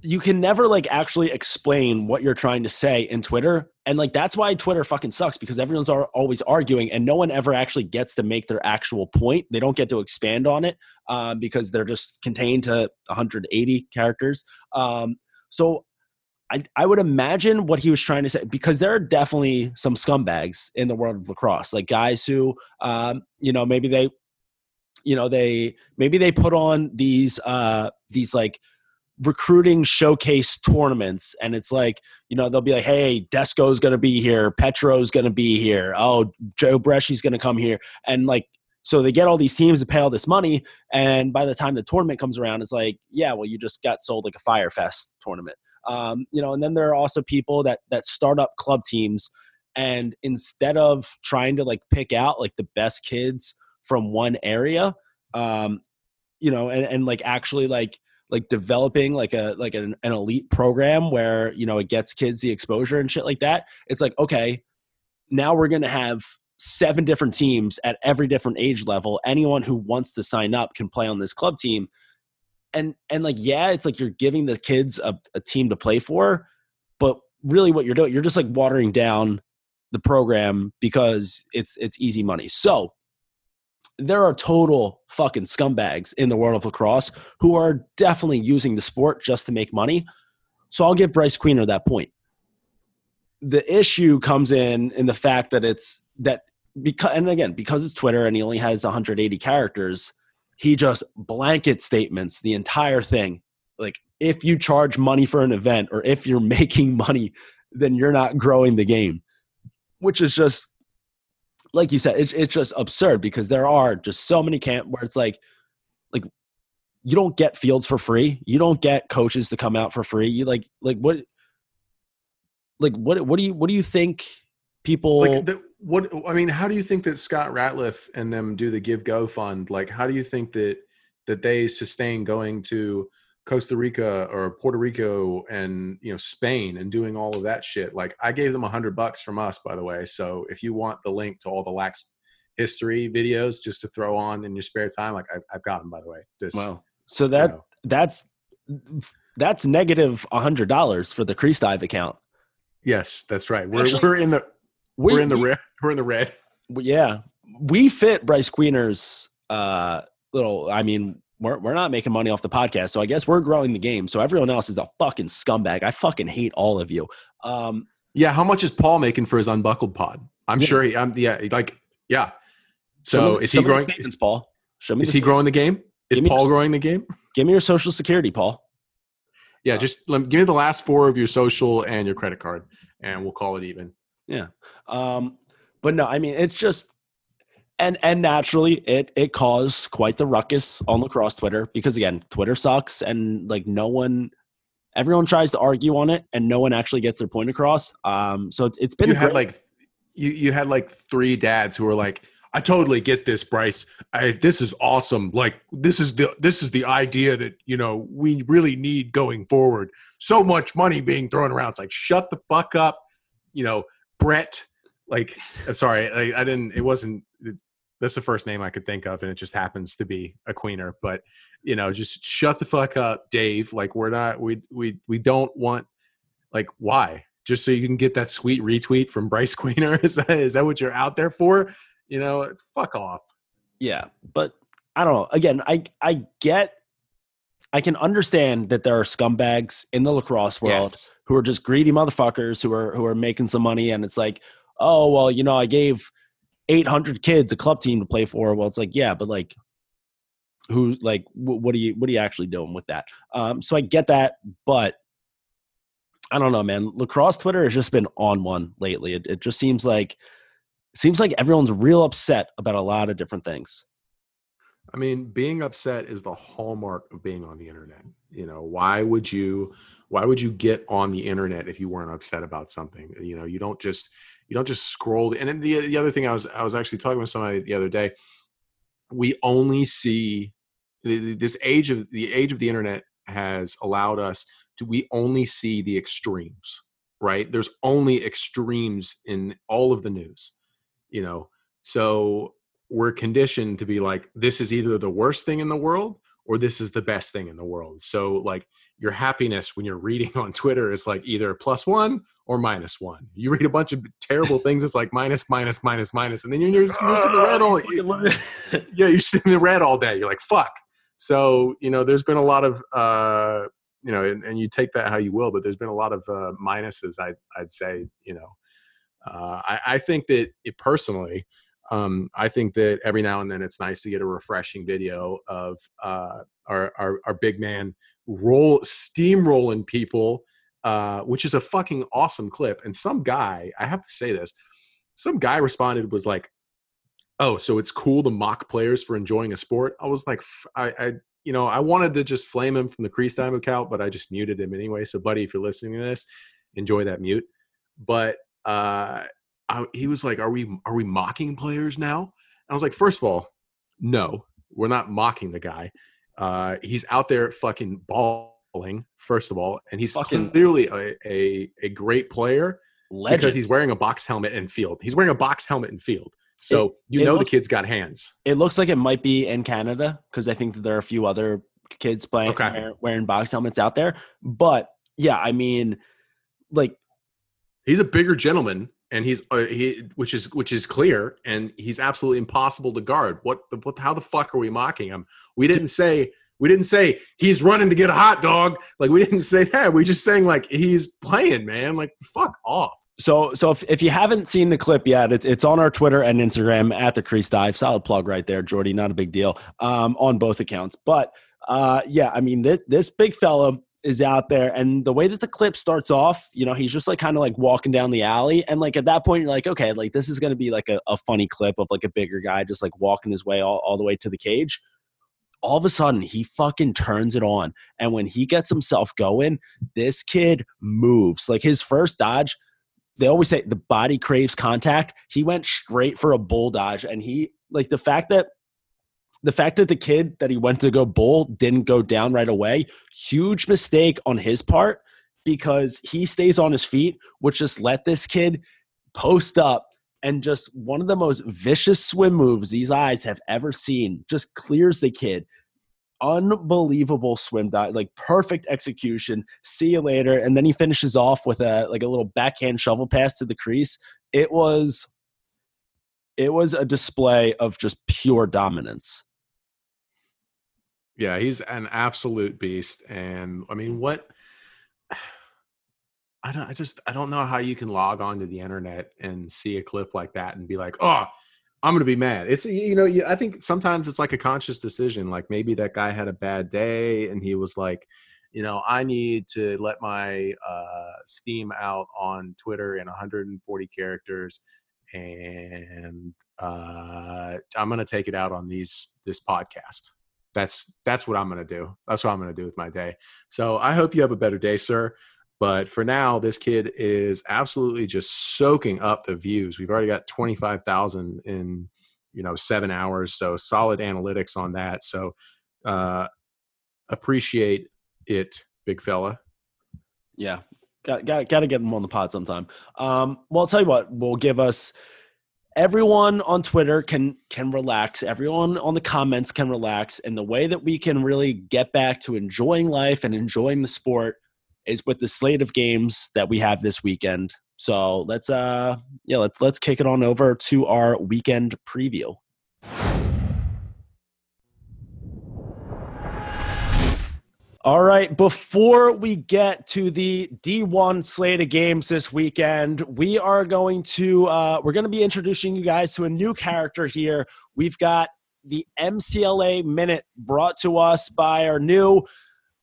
you can never like actually explain what you're trying to say in Twitter. And like that's why Twitter fucking sucks because everyone's are always arguing and no one ever actually gets to make their actual point. They don't get to expand on it um, because they're just contained to 180 characters. Um, so I, I would imagine what he was trying to say because there are definitely some scumbags in the world of lacrosse, like guys who, um, you know, maybe they, you know, they maybe they put on these uh, these like recruiting showcase tournaments and it's like you know they'll be like hey Desko's gonna be here petro's gonna be here oh joe Breschi's gonna come here and like so they get all these teams to pay all this money and by the time the tournament comes around it's like yeah well you just got sold like a Fyre Fest tournament. Um, you know and then there are also people that that start up club teams and instead of trying to like pick out like the best kids from one area um, you know and, and like actually like like developing like a like an, an elite program where you know it gets kids the exposure and shit like that it's like okay now we're to have seven different teams at every different age level. Anyone who wants to sign up can play on this club team. And and like yeah it's like you're giving the kids a, a team to play for but really what you're doing you're just like watering down the program because it's it's easy money. So there are total fucking scumbags in the world of lacrosse who are definitely using the sport just to make money. So I'll give Bryce Queener that point. The issue comes in in the fact that it's that because and again because it's Twitter and he only has 180 characters, he just blanket statements the entire thing. Like if you charge money for an event or if you're making money, then you're not growing the game, which is just like you said, it's it's just absurd because there are just so many camp where it's like, like you don't get fields for free. You don't get coaches to come out for free. You like like what, like what what do you what do you think people Like the, what I mean, how do you think that Scott Ratliff and them do the Give Go Fund? Like, how do you think that that they sustain going to Costa Rica or Puerto Rico and you know Spain and doing all of that shit? Like, I gave them a hundred bucks from us, by the way. So if you want the link to all the lax history videos just to throw on in your spare time, like I've, I've got them, by the way. Just, Wow. So that know. that's that's negative a hundred dollars for the Crease Dive account. Yes, that's right. We're Actually, we're in the We- we're in the red. We're in the red. yeah, we fit Bryce Queener's uh, little. I mean, we're we're not making money off the podcast, so I guess we're growing the game. So everyone else is a fucking scumbag. I fucking hate all of you. Um, Yeah, how much is Paul making for his unbuckled pod? I'm Yeah. sure he. I'm yeah, like yeah. So me- is he growing? statements, Paul? Show me. Is he sta- growing the game? Is Paul your- growing the game? Give me your social security, Paul. Yeah, just let, give me the last four of your social and your credit card, and we'll call it even. Yeah. Um, but no, I mean it's just and and naturally it it caused quite the ruckus on lacrosse Twitter because again, Twitter sucks and like no one everyone tries to argue on it and no one actually gets their point across. Um so it's, it's been You had great. like you you had like three dads who were like, "I totally get this, Bryce. I, this is awesome. Like this is the this is the idea that you know we really need going forward. So much money being thrown around. It's like shut the fuck up, you know, Brett. Like, I'm sorry, I, I didn't. It wasn't. That's the first name I could think of, and it just happens to be a queener. But you know, just shut the fuck up, Dave. Like, we're not. We we we don't want. Like, why? Just so you can get that sweet retweet from Bryce Queener? Is that is that what you're out there for? You know, fuck off. Yeah, but I don't know. Again, I I get I can understand that there are scumbags in the lacrosse world Yes. who are just greedy motherfuckers who are who are making some money and it's like, "Oh, well, you know, I gave 800 kids a club team to play for." Well, it's like, "Yeah, but like who like wh- what are you what are you actually doing with that? Um, so I get that, but I don't know, man. Lacrosse Twitter has just been on one lately. It, it just seems like seems like everyone's real upset about a lot of different things. I mean, being upset is the hallmark of being on the internet. You know, why would you why would you get on the internet if you weren't upset about something? You know, you don't just you don't just scroll. And then the the other thing I was I was actually talking with somebody the other day. We only see this age of the age of the internet has allowed us to we only see the extremes, right? There's only extremes in all of the news, you know. So we're conditioned to be like this is either the worst thing in the world or this is the best thing in the world. So like your happiness when you're reading on Twitter is like either plus one or minus one. You read a bunch of terrible things, it's like minus, minus, minus, minus, and then you're, you're, you're sitting in the red all yeah, you're sitting in the red all day. You're like fuck. So you know, there's been a lot of uh, you know, and, and you take that how you will, but there's been a lot of uh, minuses. I, I'd say, you know, uh, I, I think that it personally, um, I think that every now and then it's nice to get a refreshing video of uh, our, our, our big man roll steamrolling people, uh, which is a fucking awesome clip. And some guy, I have to say this, some guy responded was like, "Oh, so it's cool to mock players for enjoying a sport." I was like, I, I you know, I wanted to just flame him from the Crease Dive account, but I just muted him anyway. So, buddy, if you're listening to this, enjoy that mute. But uh, I, he was like, "Are we are we mocking players now?" And I was like, first of all, no, we're not mocking the guy. Uh, he's out there fucking first of all, and he's fucking clearly a, a, a great player Legend. because he's wearing a box helmet in field. He's wearing a box helmet in field. So it, you know looks, the kid's got hands. It looks like it might be in Canada because I think that there are a few other kids playing okay. wearing, wearing box helmets out there. But yeah, I mean, like he's a bigger gentleman and he's uh, he which is which is clear and he's absolutely impossible to guard what the what how the fuck are we mocking him we didn't say we didn't say he's running to get a hot dog. Like we didn't say that. We just saying like he's playing man. Like fuck off. So so if, if you haven't seen the clip yet it, it's on our twitter and instagram at the crease dive solid plug right there jordy. Not a big deal um, on both accounts. But uh, yeah i mean this, this big fella is out there and the way that the clip starts off you know he's just like kind of like walking down the alley. And like at that point you're like okay like this is going to be like a, a, funny clip of like a bigger guy just like walking his way all, all the way to the cage all of a sudden he fucking turns it on and when he gets himself going this kid moves. Like his first dodge they always say the body craves contact. He went straight for a bull dodge and he like the fact that the fact that the kid that he went to go bull didn't go down right away, huge mistake on his part because he stays on his feet, which just let this kid post up and just one of the most vicious swim moves these eyes have ever seen. Just clears the kid. Unbelievable swim dive, like perfect execution. See you later. And then he finishes off with a like a little backhand shovel pass to the crease. It was it was a display of just pure dominance. Yeah, he's an absolute beast. And I mean, what I don't I just I don't know how you can log on to the internet and see a clip like that and be like, "Oh, I'm going to be mad." It's you know, I think sometimes it's like a conscious decision. Like maybe that guy had a bad day and he was like, you know, I need to let my uh, steam out on Twitter in 140 characters, and uh, I'm going to take it out on these this podcast that's that's what I'm going to do. That's what I'm going to do with my day. So I hope you have a better day, sir. But for now, this kid is absolutely just soaking up the views. We've already got 25,000 in, you know, seven hours. So solid analytics on that. So uh, appreciate it, big fella. Yeah. Got, got, got to get him on the pod sometime. Um, well, I'll tell you what, we'll give us – everyone on Twitter can can relax. Everyone on the comments can relax, and the way that we can really get back to enjoying life and enjoying the sport is with the slate of games that we have this weekend. So let's uh yeah let's let's kick it on over to our weekend preview. All right, before we get to the D1 slate of games this weekend, we are going to uh, we're going to be introducing you guys to a new character here. We've got the MCLA Minute brought to us by our new.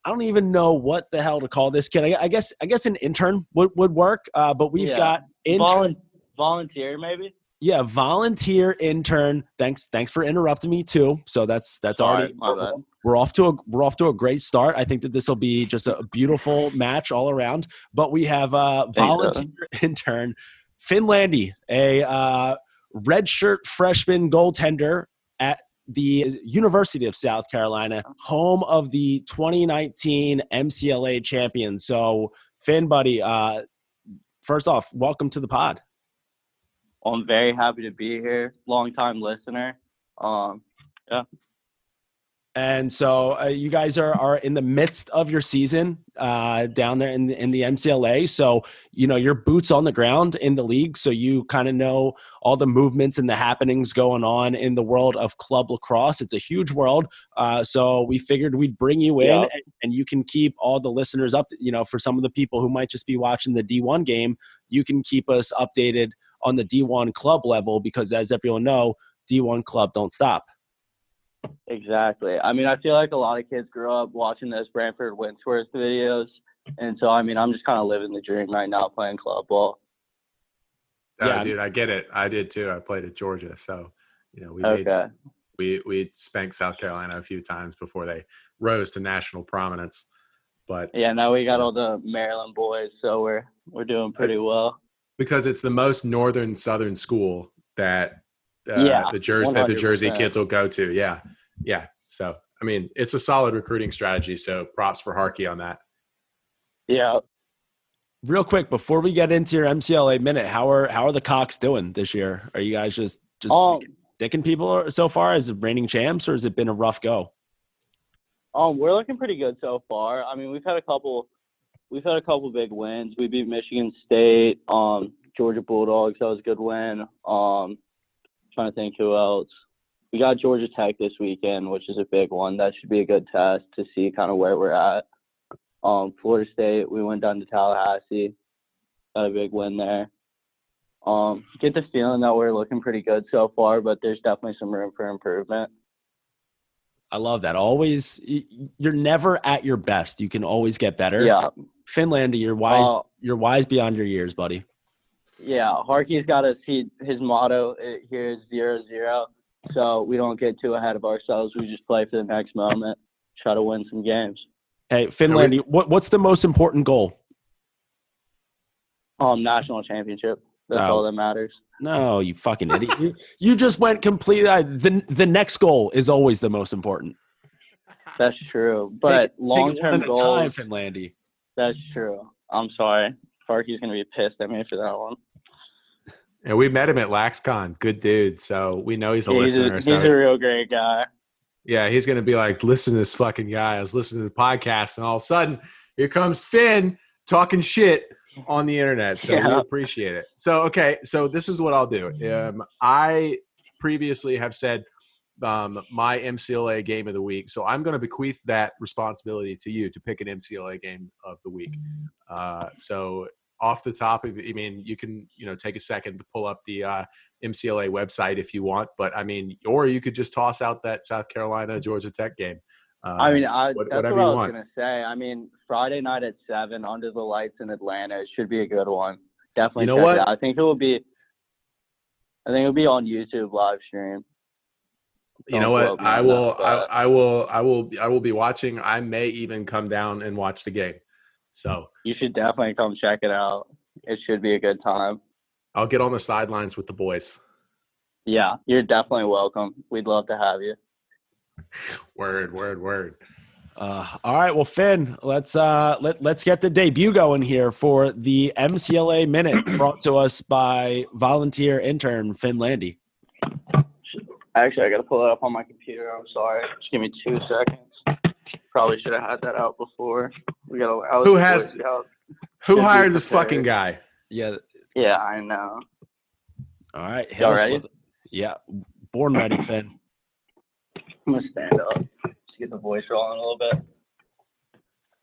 I don't even know what the hell to call this kid. I, I guess I guess an intern would, would work. Uh, but we've Yeah. got intern, Volun- volunteer, maybe. yeah, volunteer intern. Thanks thanks for interrupting me too. So that's that's Sorry, already bad. we're off to a we're off to a great start. I think that this will be just a beautiful match all around. But we have uh, Thanks, volunteer intern Finn Landy, a uh, redshirt freshman goaltender at the University of South Carolina, home of the 2019 MCLA champion. So, Finn, buddy, uh, first off, welcome to the pod. I'm very happy to be here. Long time listener. Um, And so uh, you guys are, are in the midst of your season uh, down there in the, in the MCLA. So, you know, your boots on the ground in the league. So you kind of know all the movements and the happenings going on in the world of club lacrosse. It's a huge world. Uh, so we figured we'd bring you in Yeah. and, and you can keep all the listeners up, you know, for some of the people who might just be watching the D1 game, you can keep us updated on the D1 club level because as everyone know, D1 club don't stop. Exactly. I mean, I feel like a lot of kids grew up watching those Brantford Winsworth videos, and so I mean, I'm just kind of living the dream right now, playing club ball. Oh, Yeah. dude, I get it. I did too. I played at Georgia, so you know we made, we we spanked South Carolina a few times before they rose to national prominence. But Yeah. Now we got all the Maryland boys, so we're we're doing pretty well. because it's the most northern southern school that uh, Yeah, the Jersey that the Jersey kids will go to. Yeah, yeah. So I mean, it's a solid recruiting strategy. So props for Harkey on that. Yeah. Real quick before we get into your MCLA minute, how are how are the Cox doing this year? Are you guys just just Um. dicking people so far? Is it reigning champs or has it been a rough go? Um, we're looking pretty good so far. I mean, we've had a couple, we've had a couple big wins. We beat Michigan State, um, Georgia Bulldogs. That was a good win. Um, trying to think who else. We got Georgia Tech this weekend, which is a big one. That should be a good test to see kind of where we're at. Um, Florida State, we went down to Tallahassee, got a big win there. Um, get the feeling that we're looking pretty good so far, but there's definitely some room for improvement. I love that. Always you're never at your best. You can always get better. Yeah. Finn Landy, you're wise Uh, you're wise beyond your years, buddy. Yeah, Harkey's got us. see his motto uh, here is zero zero, so we don't get too ahead of ourselves. We just play for the next moment, try to win some games. Hey, Finn Landy, what what's the most important goal? Um, national championship. That's Oh. all that matters. No, you fucking idiot. you, you just went completely uh, the the next goal is always the most important. That's true. But it- take it long one term goal. a time, Finn Landy. That's true. I'm sorry. Harkey's gonna be pissed at me for that one. And we met him at LaxCon. Good dude. So we know he's a Yeah, he's, a, listener. he's so a real great guy. yeah, he's gonna be like, listen to this fucking guy. I was listening to the podcast, and all of a sudden, here comes Finn talking shit on the internet. So we appreciate it. So okay, so this is what I'll do. Um, I previously have said um, my MCLA game of the week, so I'm going to bequeath that responsibility to you to pick an MCLA game of the week. Uh, so off the top of, I mean, you can you know take a second to pull up the uh, MCLA website if you want, but I mean, or you could just toss out that South Carolina Georgia Tech game. Uh, I mean, I, what- that's whatever what I you was want. gonna say. I mean, Friday night at seven, under the lights in Atlanta, it should be a good one. Definitely. You know what? I think it will be. I think it'll be on YouTube live stream. you know Don't what quote me i will that, I, I will i will i will be watching i may even come down and watch the game so You should definitely come check it out. It should be a good time. i'll get on the sidelines with the boys Yeah, you're definitely welcome. We'd love to have you. word word word Uh, all right, well, Finn, let's uh, let let's get the debut going here for the MCLA minute brought to us by volunteer intern Finn Landy. Actually, I got to pull it up on my computer. I'm sorry. Just give me two seconds. Probably should have had that out before. We got. I was Who has- who hired this fucking guy Yeah. Yeah, I know. All right. Hit Y'all us ready? with- yeah. Born ready, Finn. I'm gonna stand up to get the voice rolling a little bit.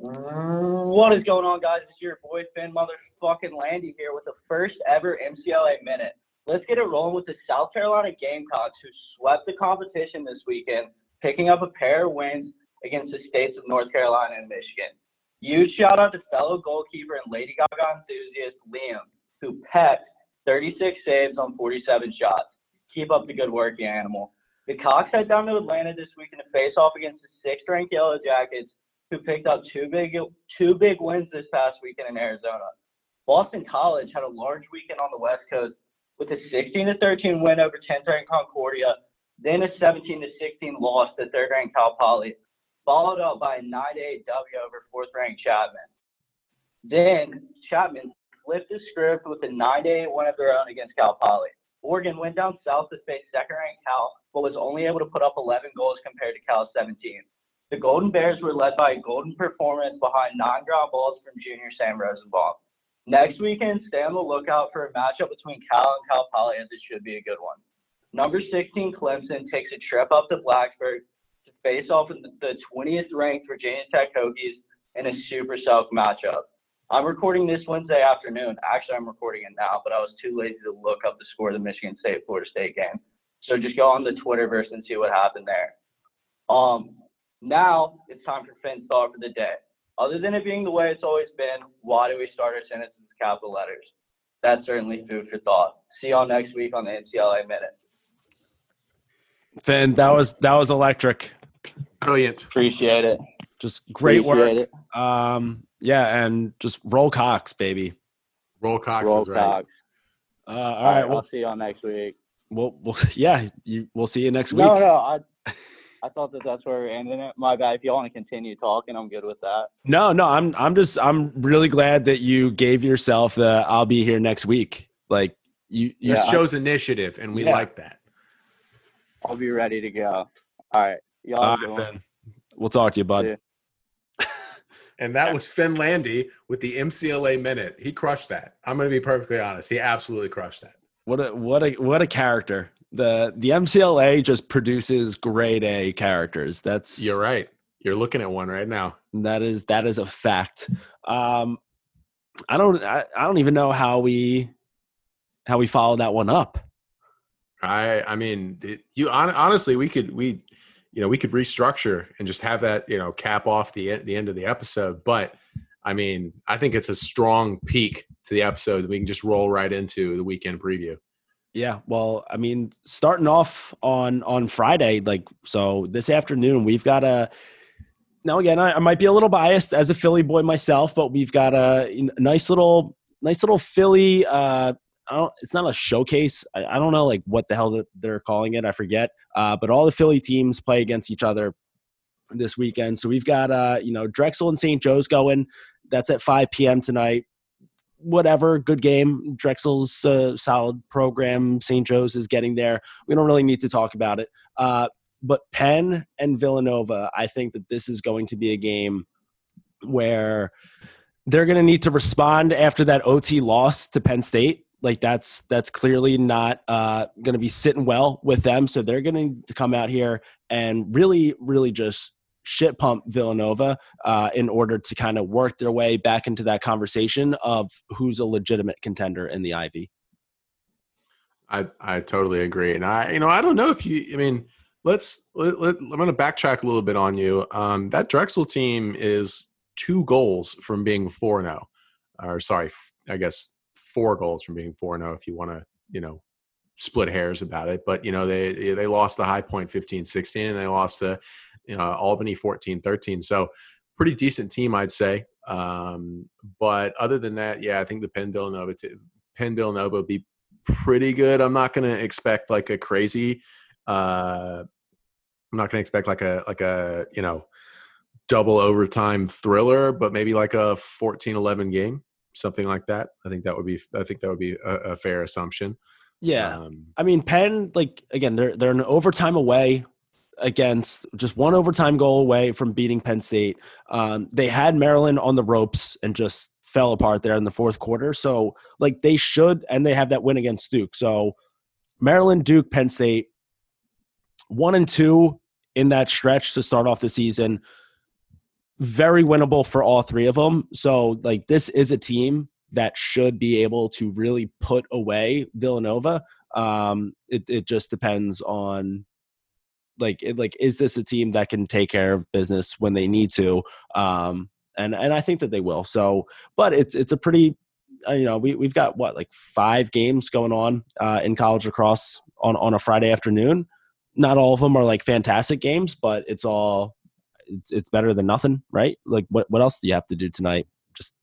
Mm, what is going on, guys? It's your boy Finn motherfucking Landy here with the first ever MCLA minute let's get it rolling with the South Carolina Gamecocks, who swept the competition this weekend, picking up a pair of wins against the states of North Carolina and Michigan. Huge shout out to fellow goalkeeper and Lady Gaga enthusiast Liam, who pecked 36 saves on 47 shots. Keep up the good work, you animal. The Cox head down to Atlanta this weekend to face off against the sixth-ranked Yellow Jackets, who picked up two big two big wins this past weekend in Arizona. Boston College had a large weekend on the West Coast with a 16 13 win over 10th ranked Concordia, then a 17 16 loss to third ranked Cal Poly, followed up by a 9 8 W over fourth ranked Chapman. Then Chapman flipped the script with a 9 8 win of their own against Cal Poly. Oregon went down south to face second ranked Cal, but was only able to put up 11 goals compared to Cal's 17. The Golden Bears were led by a golden performance behind nine ground balls from junior Sam Rosenbaum. Next weekend, stay on the lookout for a matchup between Cal and Cal Poly, as it should be a good one. Number 16, Clemson, takes a trip up to Blacksburg face off with the 20th ranked Virginia Tech Hokies in a super soft matchup. I'm recording this Wednesday afternoon. Actually, I'm recording it now, but I was too lazy to look up the score of the Michigan State Florida State game. So just go on the Twitterverse and see what happened there. Um, now it's time for Finn's thought for the day. Other than it being the way it's always been, why do we start our sentences with capital letters? That's certainly food for thought. See y'all next week on the MCLA Minute. Finn, that was that was electric. Brilliant. Appreciate it. Just great Appreciate work. Um, yeah, and just roll Cox, baby. Roll Cox Roll is right. Cox. Uh, All all right, right, I'll see y'all next week. we'll, we'll yeah, you, we'll see you next week. No, no, I, I thought that that's where we're ending it. My bad. If you all want to continue talking, I'm good with that. No, no, I'm I'm just I'm really glad that you gave yourself the I'll be here next week. Like you you You Yeah, I- initiative, and we Yeah. like that. I'll be ready to go. All right, y'all. all have a good right, one. Finn. We'll talk to you, bud. See. And that was Finn Landy with the MCLA minute. He crushed that. I'm going to be perfectly honest. He absolutely crushed that. What a what a what a character. The the MCLA just produces grade A characters. That's You're right. You're looking at one right now. that is that is a fact. Um I don't I, I don't even know how we how we follow that one up. I I mean, it, you hon- honestly, we could we you know we could restructure and just have that you know cap off the the end of the episode. But I mean, I think it's a strong peak to the episode that we can just roll right into the weekend preview. Yeah, well, I mean, starting off on on Friday, like so this afternoon, we've got a. Now again, I, I might be a little biased as a Philly boy myself, but we've got a nice little, nice little Philly. Uh, I don't. It's not a showcase. I, I don't know like what the hell they're calling it. I forget. Uh, but all the Philly teams play against each other this weekend. So we've got uh, you know Drexel and St. Joe's going. That's at 5 p.m. tonight whatever, good game. Drexel's uh, solid program. St. Joe's is getting there. We don't really need to talk about it. Uh, but Penn and Villanova, I think that this is going to be a game where they're going to need to respond after that OT loss to Penn State. Like that's that's clearly not uh, going to be sitting well with them. So they're going to come out here and really, really just shit pump Villanova uh, in order to kind of work their way back into that conversation of who's a legitimate contender in the Ivy. I I totally agree, and I you know I don't know if you I mean let's let, let, I'm going to backtrack a little bit on you. Um, that Drexel team is two goals from being four zero, or sorry, I guess four goals from being four zero. If you want to you know split hairs about it, but you know they they lost to High Point 15-16 and they lost to you know Albany 14-13. So pretty decent team, I'd say. Um, but other than that, yeah, I think the Penn Villanova t- Penn Villanova be pretty good. I'm not going to expect like a crazy. Uh, I'm not going to expect like a like a you know double overtime thriller, but maybe like a 14-11 game, something like that. I think that would be I think that would be a, a fair assumption. Yeah. Um, I mean, Penn, like again, they're they're an overtime away against just one overtime goal away from beating Penn State. Um, they had Maryland on the ropes and just fell apart there in the fourth quarter. So like they should, and they have that win against Duke. So Maryland, Duke, Penn State, one and two in that stretch to start off the season. Very winnable for all three of them. So like this is a team that should be able to really put away Villanova. Um, it, it just depends on like it, like is this a team that can take care of business when they need to um and and i think that they will so but it's it's a pretty uh, you know we, we've got what like five games going on uh, in college lacrosse on on a friday afternoon not all of them are like fantastic games but it's all it's, it's better than nothing right like what what else do you have to do tonight just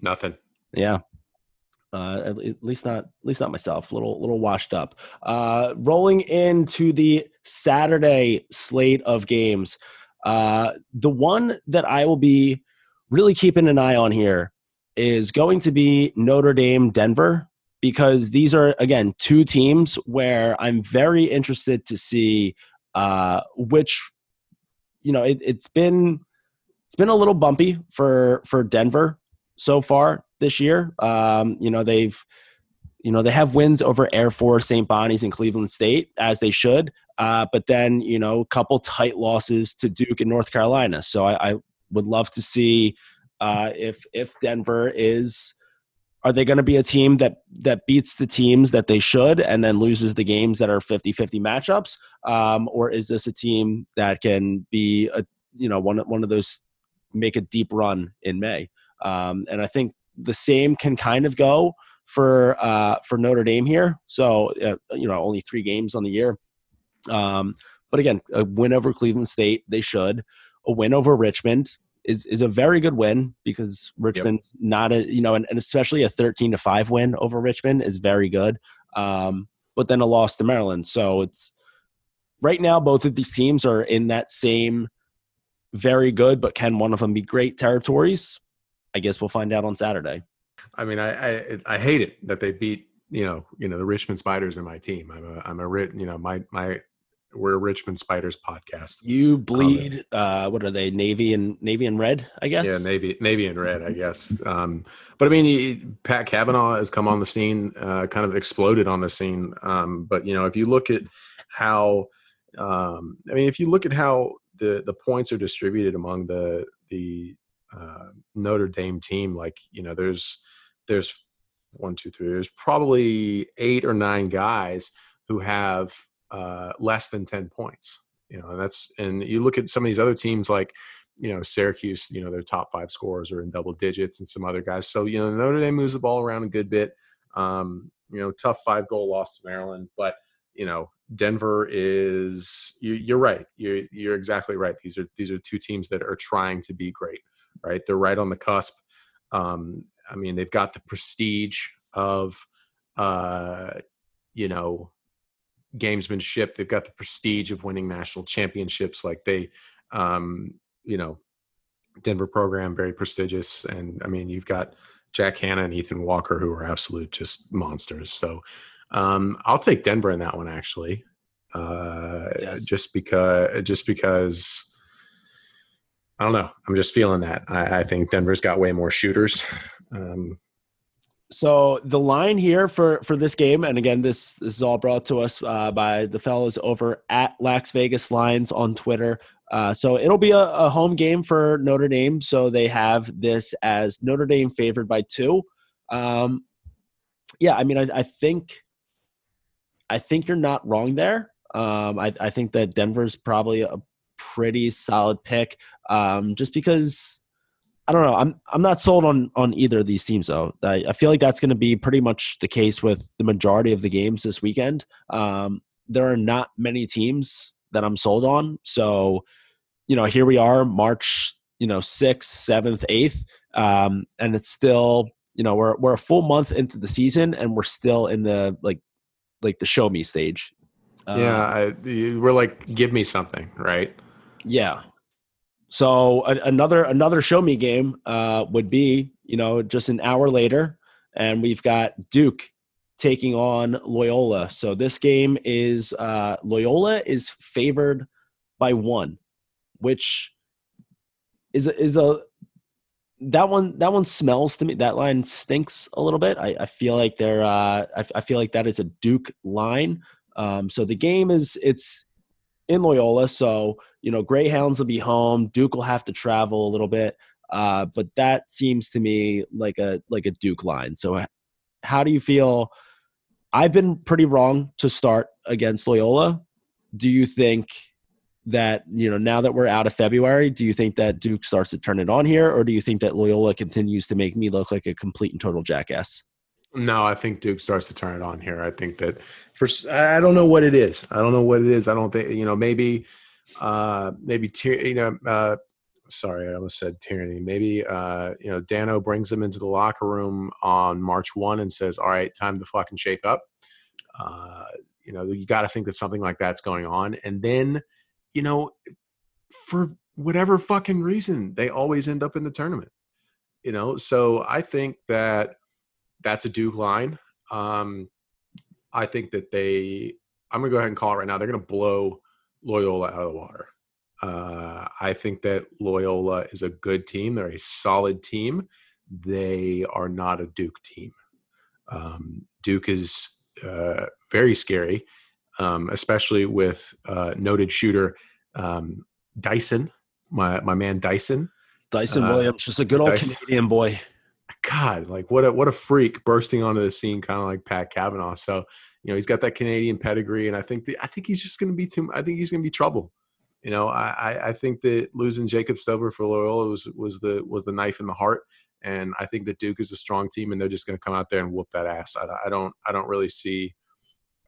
Nothing. yeah. Uh, at, at least not, at least not myself. Little, little washed up. Uh, rolling into the Saturday slate of games, uh, the one that I will be really keeping an eye on here is going to be Notre Dame, Denver, because these are again two teams where I'm very interested to see uh, which, you know, it, it's been it's been a little bumpy for for Denver so far this year. Um, you know, they've you know they have wins over Air Force, St. Bonnie's, and Cleveland State as they should. Uh, but then you know a couple tight losses to Duke and North Carolina. So I, I would love to see uh, if if Denver is. Are they going to be a team that that beats the teams that they should and then loses the games that are 50-50 matchups? Um, or is this a team that can be a you know one one of those make a deep run in May? Um, and I think the same can kind of go for uh, for Notre Dame here. So uh, you know, only three games on the year. Um, but again, a win over Cleveland State, they should. A win over Richmond is is a very good win because Richmond's yep. not a you know, and, and, especially a thirteen to five win over Richmond is very good. Um, but then a loss to Maryland, so it's right now both of these teams are in that same very good, but can one of them be great territories? I guess we'll find out on Saturday. I mean, I, I, I hate it that they beat you know you know the Richmond Spiders in my team. I'm a I'm a you know my my we're a Richmond Spiders podcast. You bleed. Um, uh, what are they? Navy and navy and red, I guess. Yeah, navy navy and red, I guess. Um, but I mean, he, Pat Kavanagh has come on the scene, uh, kind of exploded on the scene. Um, but you know, if you look at how, um, I mean, if you look at how the the points are distributed among the the uh, Notre Dame team, like you know, there's there's one, two, three. There's probably eight or nine guys who have uh, less than ten points. You know, and that's and you look at some of these other teams like you know Syracuse. You know, their top five scores are in double digits, and some other guys. So you know, Notre Dame moves the ball around a good bit. Um, you know, tough five goal loss to Maryland, but you know Denver is you, are right. You're you're exactly right. These are these are two teams that are trying to be great right? They're right on the cusp. Um, I mean, they've got the prestige of, uh, you know, gamesmanship. They've got the prestige of winning national championships. Like they, um, you know, Denver program very prestigious, and I mean, you've got Jack Hannah and Ethan Walker who are absolute just monsters. So um, I'll take Denver in that one actually, uh, yes. just because just because I don't know. I'm just feeling that. I, I think Denver's got way more shooters. Um, so the line here for for this game, and again, this, this is all brought to us uh, by the fellows over at Lax Vegas Lines on Twitter. Uh, so it'll be a, a, home game for Notre Dame. So they have this as Notre Dame favored by two. Um, yeah, I mean, I, I, think I think you're not wrong there. Um, I, I think that Denver's probably a pretty solid pick. Um, just because I don't know, I'm I'm not sold on on either of these teams though. I, I feel like that's going to be pretty much the case with the majority of the games this weekend. Um, there are not many teams that I'm sold on, so you know here we are, March you know sixth, seventh, eighth, um, and it's still you know we're we're a full month into the season and we're still in the like like the show me stage. yeah, I, we're like, give me something, right? Yeah. So a, another another show me game uh, would be you know just an hour later, and we've got Duke taking on Loyola. So this game is uh, Loyola is favored by one, which is a, is a that one that one smells to me. That line stinks a little bit. I, I feel like they're uh, I, I feel like that is a Duke line. Um, so the game is it's in Loyola. So, you know, Greyhounds will be home. Duke will have to travel a little bit. uh, but that seems to me like a like a Duke line. So, how do you feel? I've been pretty wrong to start against Loyola. Do you think that you know now that we're out of February, do you think that Duke starts to turn it on here, or do you think that Loyola continues to make me look like a complete and total jackass? No, I think Duke starts to turn it on here. I think that for I don't know what it is. I don't know what it is. I don't think you know maybe uh maybe you know uh sorry, I almost said Tierney. Maybe uh, you know Dano brings them into the locker room on March one and says, "All right, time to fucking shake up." Uh, you know, you got to think that something like that's going on, and then you know, for whatever fucking reason, they always end up in the tournament. You know, so I think that that's a Duke line. Um, I think that they. I'm gonna go ahead and call it right now. They're gonna blow Loyola out of the water. Uh, I think that Loyola is a good team. They're a solid team. They are not a Duke team. Um, Duke is uh, very scary, um, especially with uh, noted shooter um, Dyson, my my man Dyson. Dyson uh, Williams, just a good old Dyson. Canadian boy. God, like what a what a freak bursting onto the scene, kind of like Pat Kavanagh. So you know he's got that Canadian pedigree, and I think the, I think he's just going to be too. I think he's going to be trouble. You know, I, I think that losing Jacob Stover for Loyola was was the was the knife in the heart, and I think that Duke is a strong team, and they're just going to come out there and whoop that ass. I, I don't I don't really see.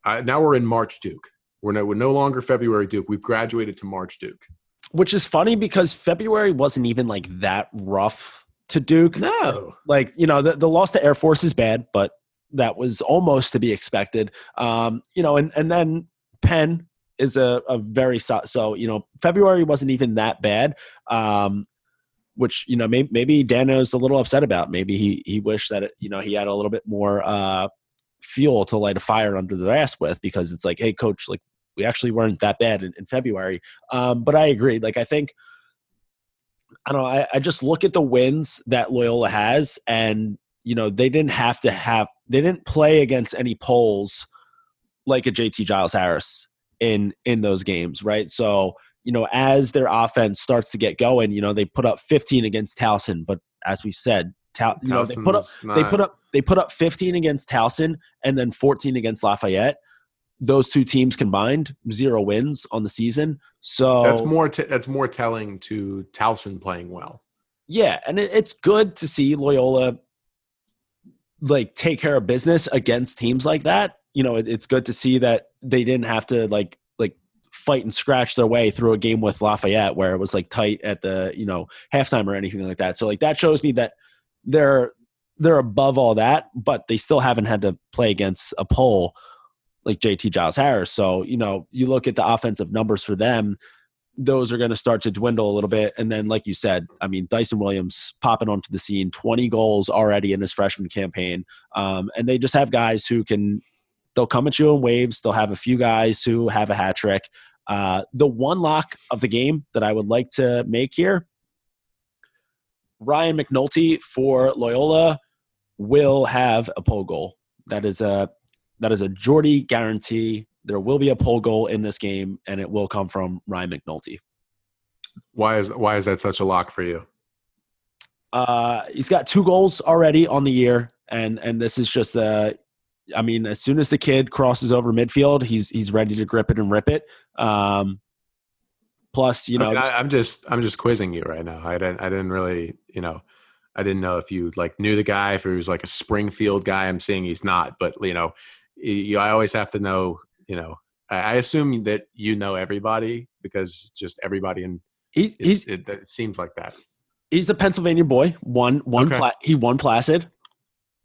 I, now we're in March Duke. We're no we're no longer February Duke. We've graduated to March Duke. Which is funny because February wasn't even like that rough to Duke. No, like you know the the loss to Air Force is bad, but that was almost to be expected. Um, you know, and and then Penn is a, a very so, so you know February wasn't even that bad. Um, which you know maybe, maybe Dano's a little upset about. Maybe he he wished that it, you know he had a little bit more uh, fuel to light a fire under the ass with because it's like, hey, coach, like we actually weren't that bad in, in February. Um, but I agree. Like I think I don't know. I, I just look at the wins that Loyola has, and you know they didn't have to have they didn't play against any polls like a JT Giles Harris in in those games, right? So you know, as their offense starts to get going, you know, they put up 15 against Towson, but as we said, Tal- you know, they put up not... they put up they put up 15 against Towson and then 14 against Lafayette. Those two teams combined, zero wins on the season. So that's more t- that's more telling to Towson playing well. Yeah, and it, it's good to see Loyola like take care of business against teams like that you know, it, it's good to see that they didn't have to like like fight and scratch their way through a game with Lafayette where it was like tight at the you know halftime or anything like that. So like that shows me that they're they're above all that, but they still haven't had to play against a pole like JT Giles Harris. So you know, you look at the offensive numbers for them those are going to start to dwindle a little bit. And then, like you said, I mean, Dyson Williams popping onto the scene, 20 goals already in his freshman campaign. Um, and they just have guys who can They'll come at you in waves. They'll have a few guys who have a hat trick. Uh, the one lock of the game that I would like to make here Ryan McNulty for Loyola will have a pole goal. That is a that is a Jordy guarantee. There will be a pole goal in this game, and it will come from Ryan McNulty. Why is why is that such a lock for you? Uh, he's got two goals already on the year, and and this is just a I mean, as soon as the kid crosses over midfield, he's he's ready to grip it and rip it. Um, plus, you know, I am just I'm just quizzing you right now. I didn't I didn't really you know I didn't know if you like knew the guy if he was like a Springfield guy. I'm saying he's not, but you know, you, I always have to know. You know, I, I assume that you know everybody because just everybody in he's, he's it, it, seems like that. He's a Pennsylvania boy. One one okay. Pla- he won Placid.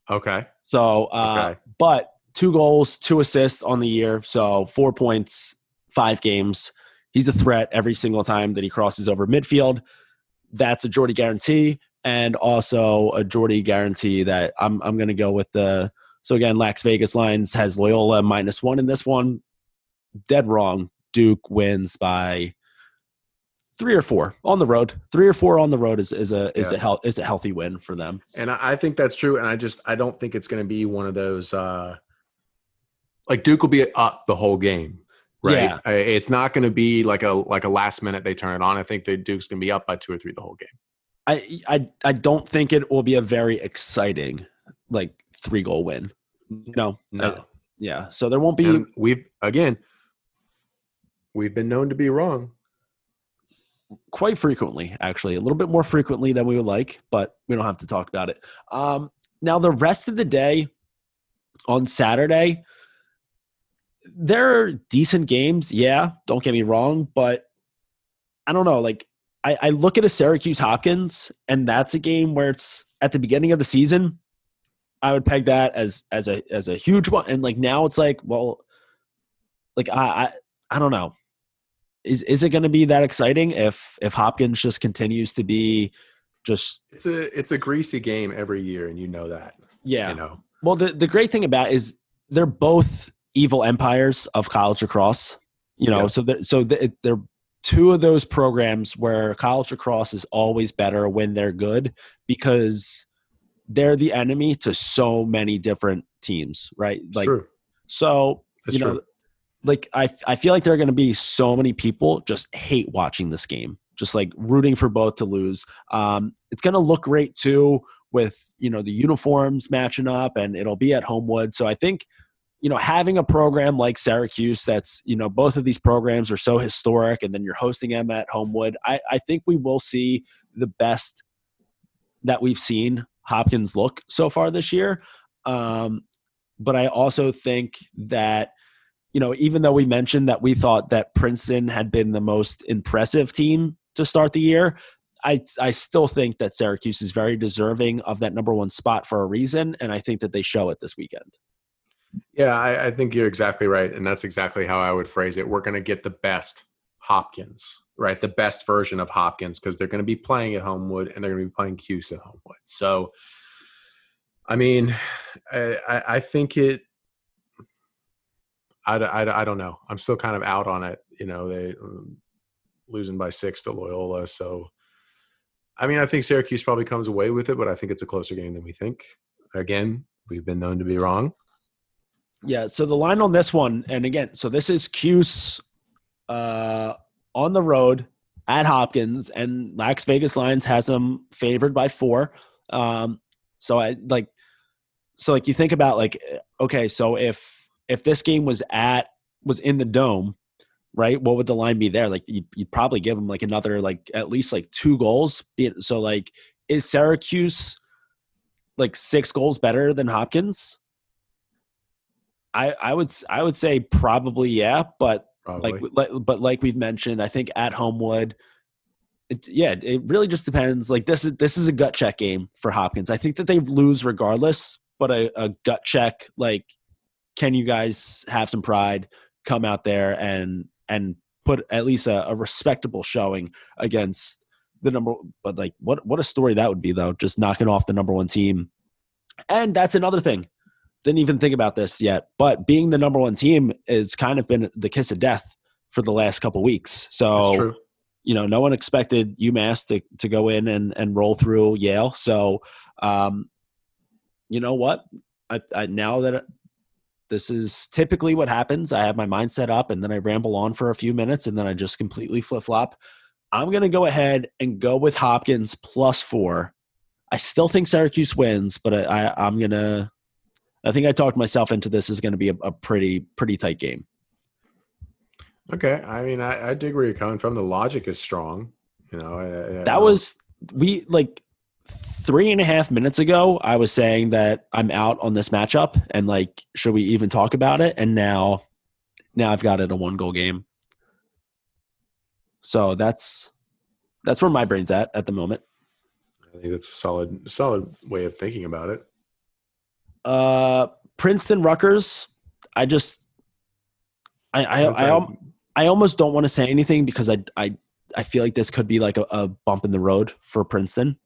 Okay. So, uh, okay. but two goals, two assists on the year. So four points, five games. He's a threat every single time that he crosses over midfield. That's a Jordy guarantee, and also a Jordy guarantee that I'm I'm going to go with the. So again, Lax Vegas Lines has Loyola minus one in this one. Dead wrong. Duke wins by three or four on the road. Three or four on the road is, is a is yeah. a health is a healthy win for them. And I think that's true. And I just I don't think it's going to be one of those uh like Duke will be up the whole game. Right. Yeah. It's not going to be like a like a last minute they turn it on. I think that Duke's going to be up by two or three the whole game. I I I don't think it will be a very exciting like three goal win. No, No. Yeah. So there won't be. And we've again, we've been known to be wrong. quite frequently, actually, a little bit more frequently than we would like, but we don't have to talk about it. Um, now, the rest of the day on Saturday, there are decent games. Yeah, don't get me wrong, but I don't know. Like, I, I look at a Syracuse Hopkins, and that's a game where it's at the beginning of the season. I would peg that as as a as a huge one, and like now it's like, well, like I I, I don't know is is it going to be that exciting if if Hopkins just continues to be just It's a it's a greasy game every year, and you know that. yeah. You know. Well, the the great thing about it is they're both evil empires of college lacrosse. You know, Yeah. so the, so the, they're two of those programs where college lacrosse is always better when they're good because they're the enemy to so many different teams, right? It's like true. so It's you know, true. like I I feel like there are going to be so many people just hate watching this game, just like rooting for both to lose. Um, it's going to look great too with you know the uniforms matching up, and it'll be at Homewood. So I think you know having a program like Syracuse, that's you know both of these programs are so historic, and then you're hosting them at Homewood. I I think we will see the best that we've seen Hopkins look so far this year. Um, but I also think that you know, even though we mentioned that we thought that Princeton had been the most impressive team to start the year, I I still think that Syracuse is very deserving of that number one spot for a reason, and I think that they show it this weekend. Yeah, I, I think you're exactly right, and that's exactly how I would phrase it. We're going to get the best Hopkins, right? The best version of Hopkins because they're going to be playing at Homewood and they're going to be playing Cuse at Homewood. So, I mean, I, I, think it. I, I, I don't know. I'm still kind of out on it. You know, they um, losing by six to Loyola. So, I mean, I think Syracuse probably comes away with it, but I think it's a closer game than we think. Again, we've been known to be wrong. Yeah. So the line on this one, and again, so this is Cuse uh, on the road at Hopkins, and Lax Vegas Lines has them favored by four. Um, so I like, so like you think about like, okay, so if if this game was at was in the dome, right? What would the line be there? Like you'd, you'd probably give them like another like at least like two goals. So like, is Syracuse like six goals better than Hopkins? I I would I would say probably yeah, but Probably. like, like but like we've mentioned, I think at Homewood, it, yeah, it really just depends. Like this is this is a gut check game for Hopkins. I think that they lose regardless, but a, a gut check like, can you guys have some pride? Come out there and and put at least a, a respectable showing against the number. But like, what what a story that would be though, just knocking off the number one team. And that's another thing didn't even think about this yet, but being the number one team has kind of been the kiss of death for the last couple weeks. So you know, no one expected UMass to to go in and and roll through Yale. So um, you know what? I, I now that this is typically what happens, I have my mind set up, and then I ramble on for a few minutes, and then I just completely flip flop. I'm gonna go ahead and go with Hopkins plus four. I still think Syracuse wins, but I, I I'm gonna. I think I talked myself into this is going to be a, a pretty pretty tight game. Okay, I mean, I, I dig where you're coming from. The logic is strong. You know, I, I, That was we like three and a half minutes ago. I was saying that I'm out on this matchup, and like, should we even talk about it? And now, now I've got it a one goal game. So that's that's where my brain's at at the moment. I think that's a solid solid way of thinking about it. Uh, Princeton, Rutgers. I just, I I I, I almost don't want to say anything because I I I feel like this could be like a, a bump in the road for Princeton.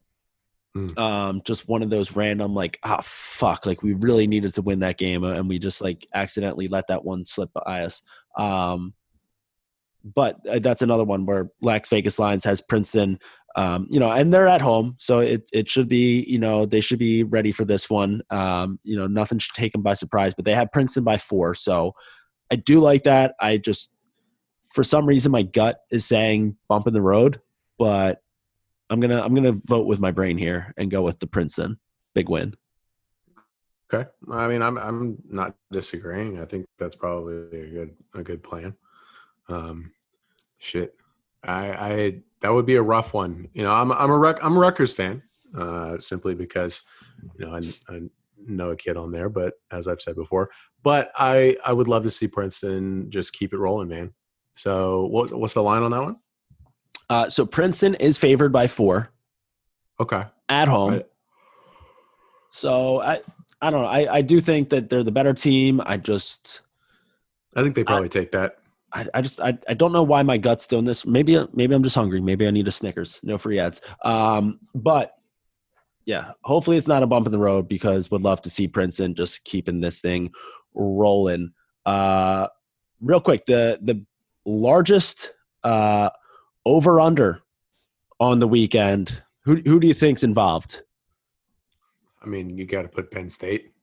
Mm. Um, just one of those random like ah fuck like we really needed to win that game and we just like accidentally let that one slip by us. Um, but uh, that's another one where Lax Vegas Lines has Princeton. Um, you know, and they're at home, so it it should be you know they should be ready for this one. Um, you know, nothing should take them by surprise, but they have Princeton by four, so I do like that. I just for some reason my gut is saying bump in the road, but I'm gonna I'm gonna vote with my brain here and go with the Princeton big win. Okay. I mean, I'm I'm not disagreeing. I think that's probably a good a good plan. Um, shit, I I that would be a rough one. You know, I'm I'm a Ruck, I'm a Rutgers fan, uh, simply because you know I, I know a kid on there, but as I've said before, but I I would love to see Princeton just keep it rolling, man. So what what's the line on that one? Uh, so Princeton is favored by four Okay. at home. Right. So I I don't know. I, I do think that they're the better team. I just I think they probably take that. I, I just I, I don't know why my gut's doing this. Maybe maybe I'm just hungry. Maybe I need a Snickers. No free ads. Um, but yeah, hopefully it's not a bump in the road because would love to see Princeton just keeping this thing rolling. Uh, real quick, the the largest uh, over under on the weekend. Who who do you think's involved? I mean, you got to put Penn State.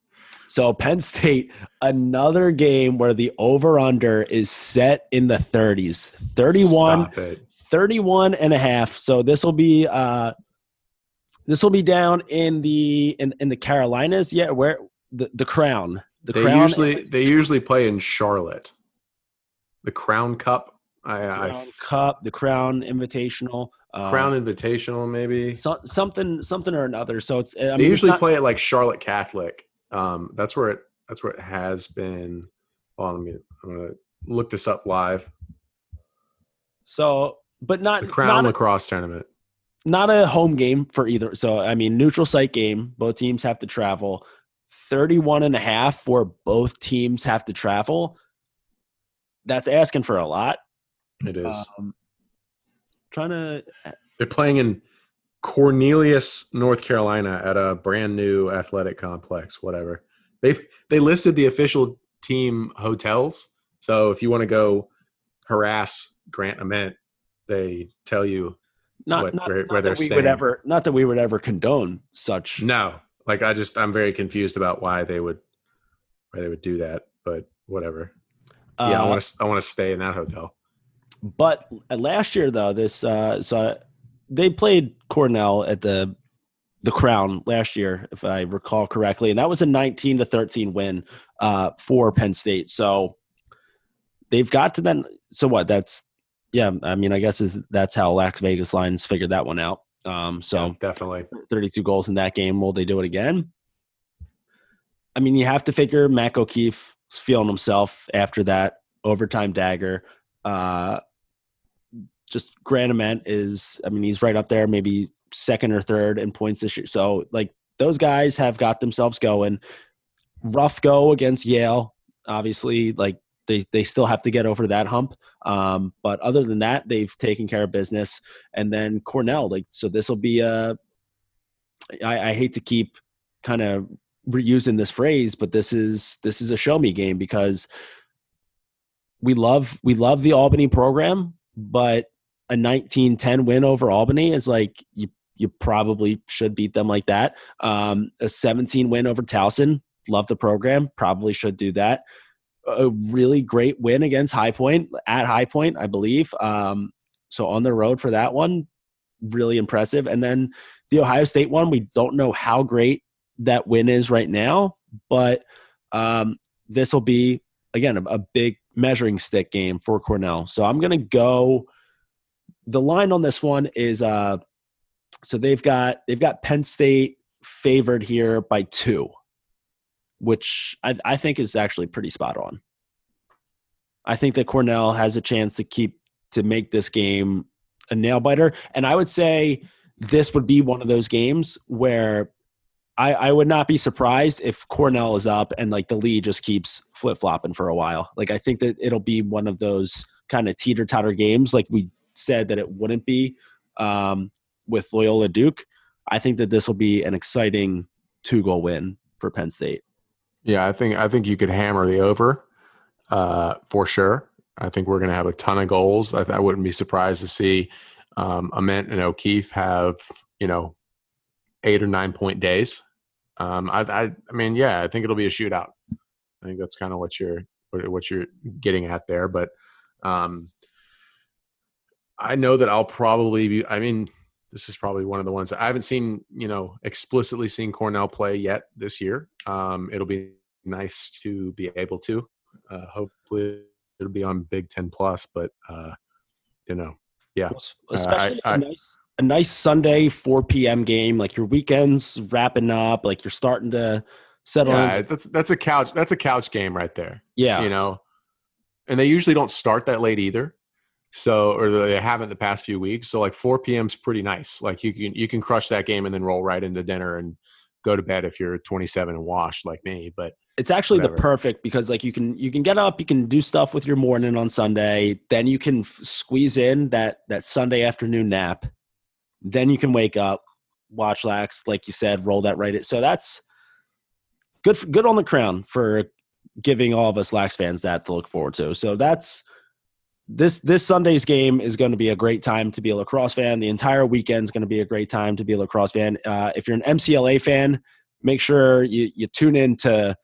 So Penn State, another game where the over under is set in the 30s. 31 Stop it. 31 and a half. So this will be uh this will be down in the in, in the Carolinas. Yeah, where the, the crown. The they crown usually they usually play in Charlotte. The Crown Cup. I, I Crown Cup, the Crown Invitational. Uh, Crown Invitational maybe. so, something something or another. So it's I mean, they it's usually not- play it like Charlotte Catholic. Um, that's where it that's where it has been. On, let me I'm gonna look this up live. so but not The Crown not, Lacrosse Tournament. not a home game for either. So I mean neutral site game. Both teams have to travel. 31 and a half for both teams have to travel. That's asking for a lot. It is. Um, trying to They're playing in Cornelius, North Carolina, at a brand new athletic complex. Whatever they they listed the official team hotels. So if you want to go harass Grant Ament, they tell you not, what- not, where- not where they're that we staying. would ever not that we would ever condone such no. Like I just I'm very confused about why they would why they would do that. But whatever. yeah, I uh, want to I want to stay in that hotel. but last year though this uh so they played cornell at the the crown last year if i recall correctly and that was a 19 to 13 win uh for penn state so they've got to then so what that's yeah i mean i guess is that's how lax vegas lines figured that one out um so Yeah, definitely. 32 goals in that game. Will they do it again? I mean, you have to figure Mac O'Keefe feeling himself after that overtime dagger. Uh, just Grant Ament is, I mean, he's right up there, maybe second or third in points this year. So, like, those guys have got themselves going. Rough go against Yale, obviously. Like, they, they still have to get over that hump. Um, but other than that, they've taken care of business. And then Cornell, like, so this will be a, I, I hate to keep kind of reusing this phrase, but this is this is a show me game because we love we love the Albany program, but a 19-10 win over Albany is like you you probably should beat them like that. Um, a 17 win over Towson, love the program, probably should do that. A really great win against High Point at High Point, I believe. Um, so on the road for that one, really impressive. And then the Ohio State one, we don't know how great that win is right now, but um, this will be again a, a big measuring stick game for Cornell. So I'm going to go. The line on this one is uh, so they've got they've got Penn State favored here by two, which I, I think is actually pretty spot on. I think that Cornell has a chance to keep to make this game a nail biter, and I would say this would be one of those games where I, I would not be surprised if Cornell is up and like the lead just keeps flip flopping for a while. Like I think that it'll be one of those kind of teeter totter games, like we said that it wouldn't be um, with Loyola Duke. I think that this will be an exciting two goal win for Penn State. Yeah, I think I think you could hammer the over uh, for sure. I think we're going to have a ton of goals. I, I wouldn't be surprised to see um, Ament and O'Keefe have you know eight or nine point days. Um, I, I, I mean, yeah, I think it'll be a shootout. I think that's kind of what you're what, you're getting at there. But um, I know that I'll probably be. I mean, this is probably one of the ones that I haven't seen, you know, explicitly seen Cornell play yet this year. Um, it'll be nice to be able to. Uh, hopefully, it'll be on Big Ten Plus, but uh, you know, yeah, especially I, a, nice, a nice Sunday 4 p.m. game. Like your weekends wrapping up, like you're starting to settle. Yeah, in. that's that's a couch. That's a couch game right there. Yeah, you know, and they usually don't start that late either. So, or they haven't the past few weeks. So, like 4 p.m. is pretty nice. Like you can you can crush that game and then roll right into dinner and go to bed if you're 27 and washed like me. But it's actually whatever. the perfect because like you can you can get up, you can do stuff with your morning on Sunday, then you can f- squeeze in that that Sunday afternoon nap, then you can wake up, watch lax, like you said, roll that right. In. So that's good. Good on the crown for giving all of us lax fans that to look forward to. So that's this this Sunday's game is going to be a great time to be a lacrosse fan. The entire weekend is going to be a great time to be a lacrosse fan. Uh, if you're an MCLA fan, make sure you, you tune in to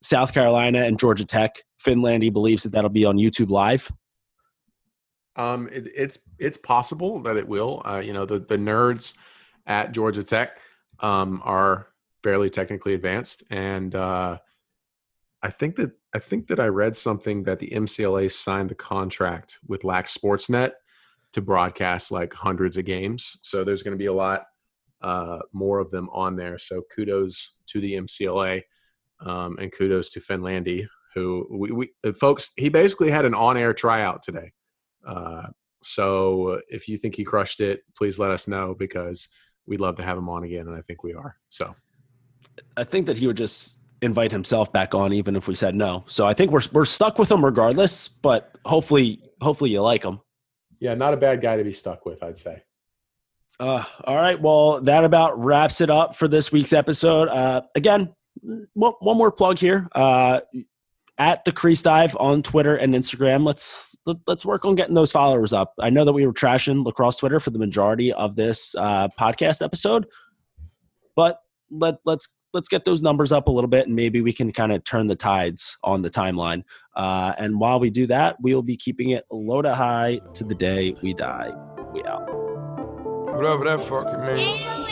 South Carolina and Georgia Tech. Finn Landy believes that that'll be on YouTube Live. Um, it, it's it's possible that it will. Uh, you know, the the nerds at Georgia Tech um, are fairly technically advanced, and uh, I think that I think that I read something that the MCLA signed the contract with Lax Sportsnet to broadcast like hundreds of games. So there's going to be a lot uh, more of them on there. So kudos to the MCLA um, and kudos to Finn Landy, who we, we folks he basically had an on-air tryout today. Uh, so if you think he crushed it, please let us know because we'd love to have him on again, and I think we are. So I think that he would just invite himself back on even if we said no. So I think we're we're stuck with him regardless, but hopefully hopefully you like him. Yeah, not a bad guy to be stuck with, I'd say. Uh, all right, well that about wraps it up for this week's episode. Uh, again, one, one more plug here. Uh, at the Crease Dive on Twitter and Instagram. Let's let, us let us work on getting those followers up. I know that we were trashing lacrosse Twitter for the majority of this uh, podcast episode, but let let's let's get those numbers up a little bit and maybe we can kind of turn the tides on the timeline. Uh, and while we do that, we'll be keeping it low to high to the day we die. We out. Whatever that fucking means.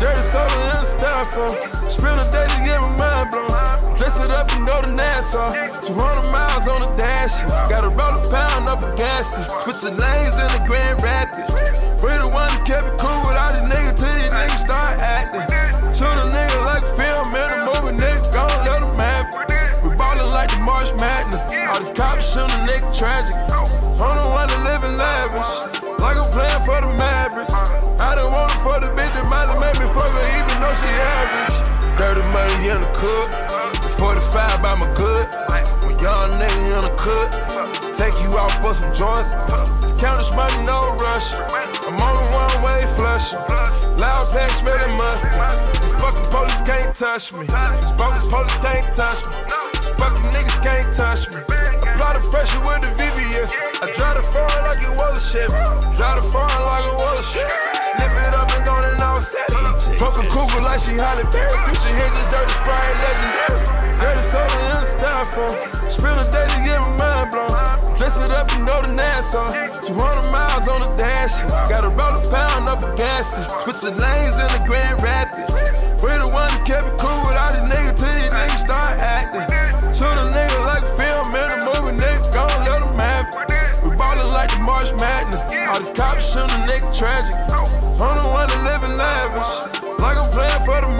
Dirty soda and styrofoam. Spend a day to get my mind blown. Dress it up and go to Nassau. 200 miles on the dash. Gotta roll a pound up a gas. Switching lanes in the Grand Rapids. We the one that kept it cool with all these niggas till these niggas start acting. Shoot a nigga like film in a movie, nigga, gon' let them have it. We ballin' like the March Madness. All these cops shoot a nigga tragic. I'm the one that live in lavish, like I'm playing for the Mavericks. I don't want it for the bitch that might have made me fuck her even though she average. Dirty money in the cook, 45 by my good. When young nigga in the cook, take you out for some joints. Count this money, no rush. I'm on the one way flush. Loud pack smelling mustard. These fucking police can't touch me. These bogus police can't touch me. These fucking niggas can't touch me. Apply the pressure with the VVS. I drive the foreign like it was a Chevy. Drive the foreign like it was a Chevy. Lift it up and go and all set. Fuck a cougar like she Halle Berry. Future hits is dirty sprite legendary. Dirty soda in the styrofoam. Spend a day to get my mind blown. Up and go to Nassau. 200 miles on the dash. Gotta roll a pound up a gas. Switching lanes in the Grand Rapids. We the one that kept it cool with all these niggas till these niggas start acting. Shoot a nigga like a film in a movie, nigga, gon' let them have it. We ballin' like the March Madness. All these cops shoot a nigga tragic. I'm the one that live in lavish. Like I'm playing for the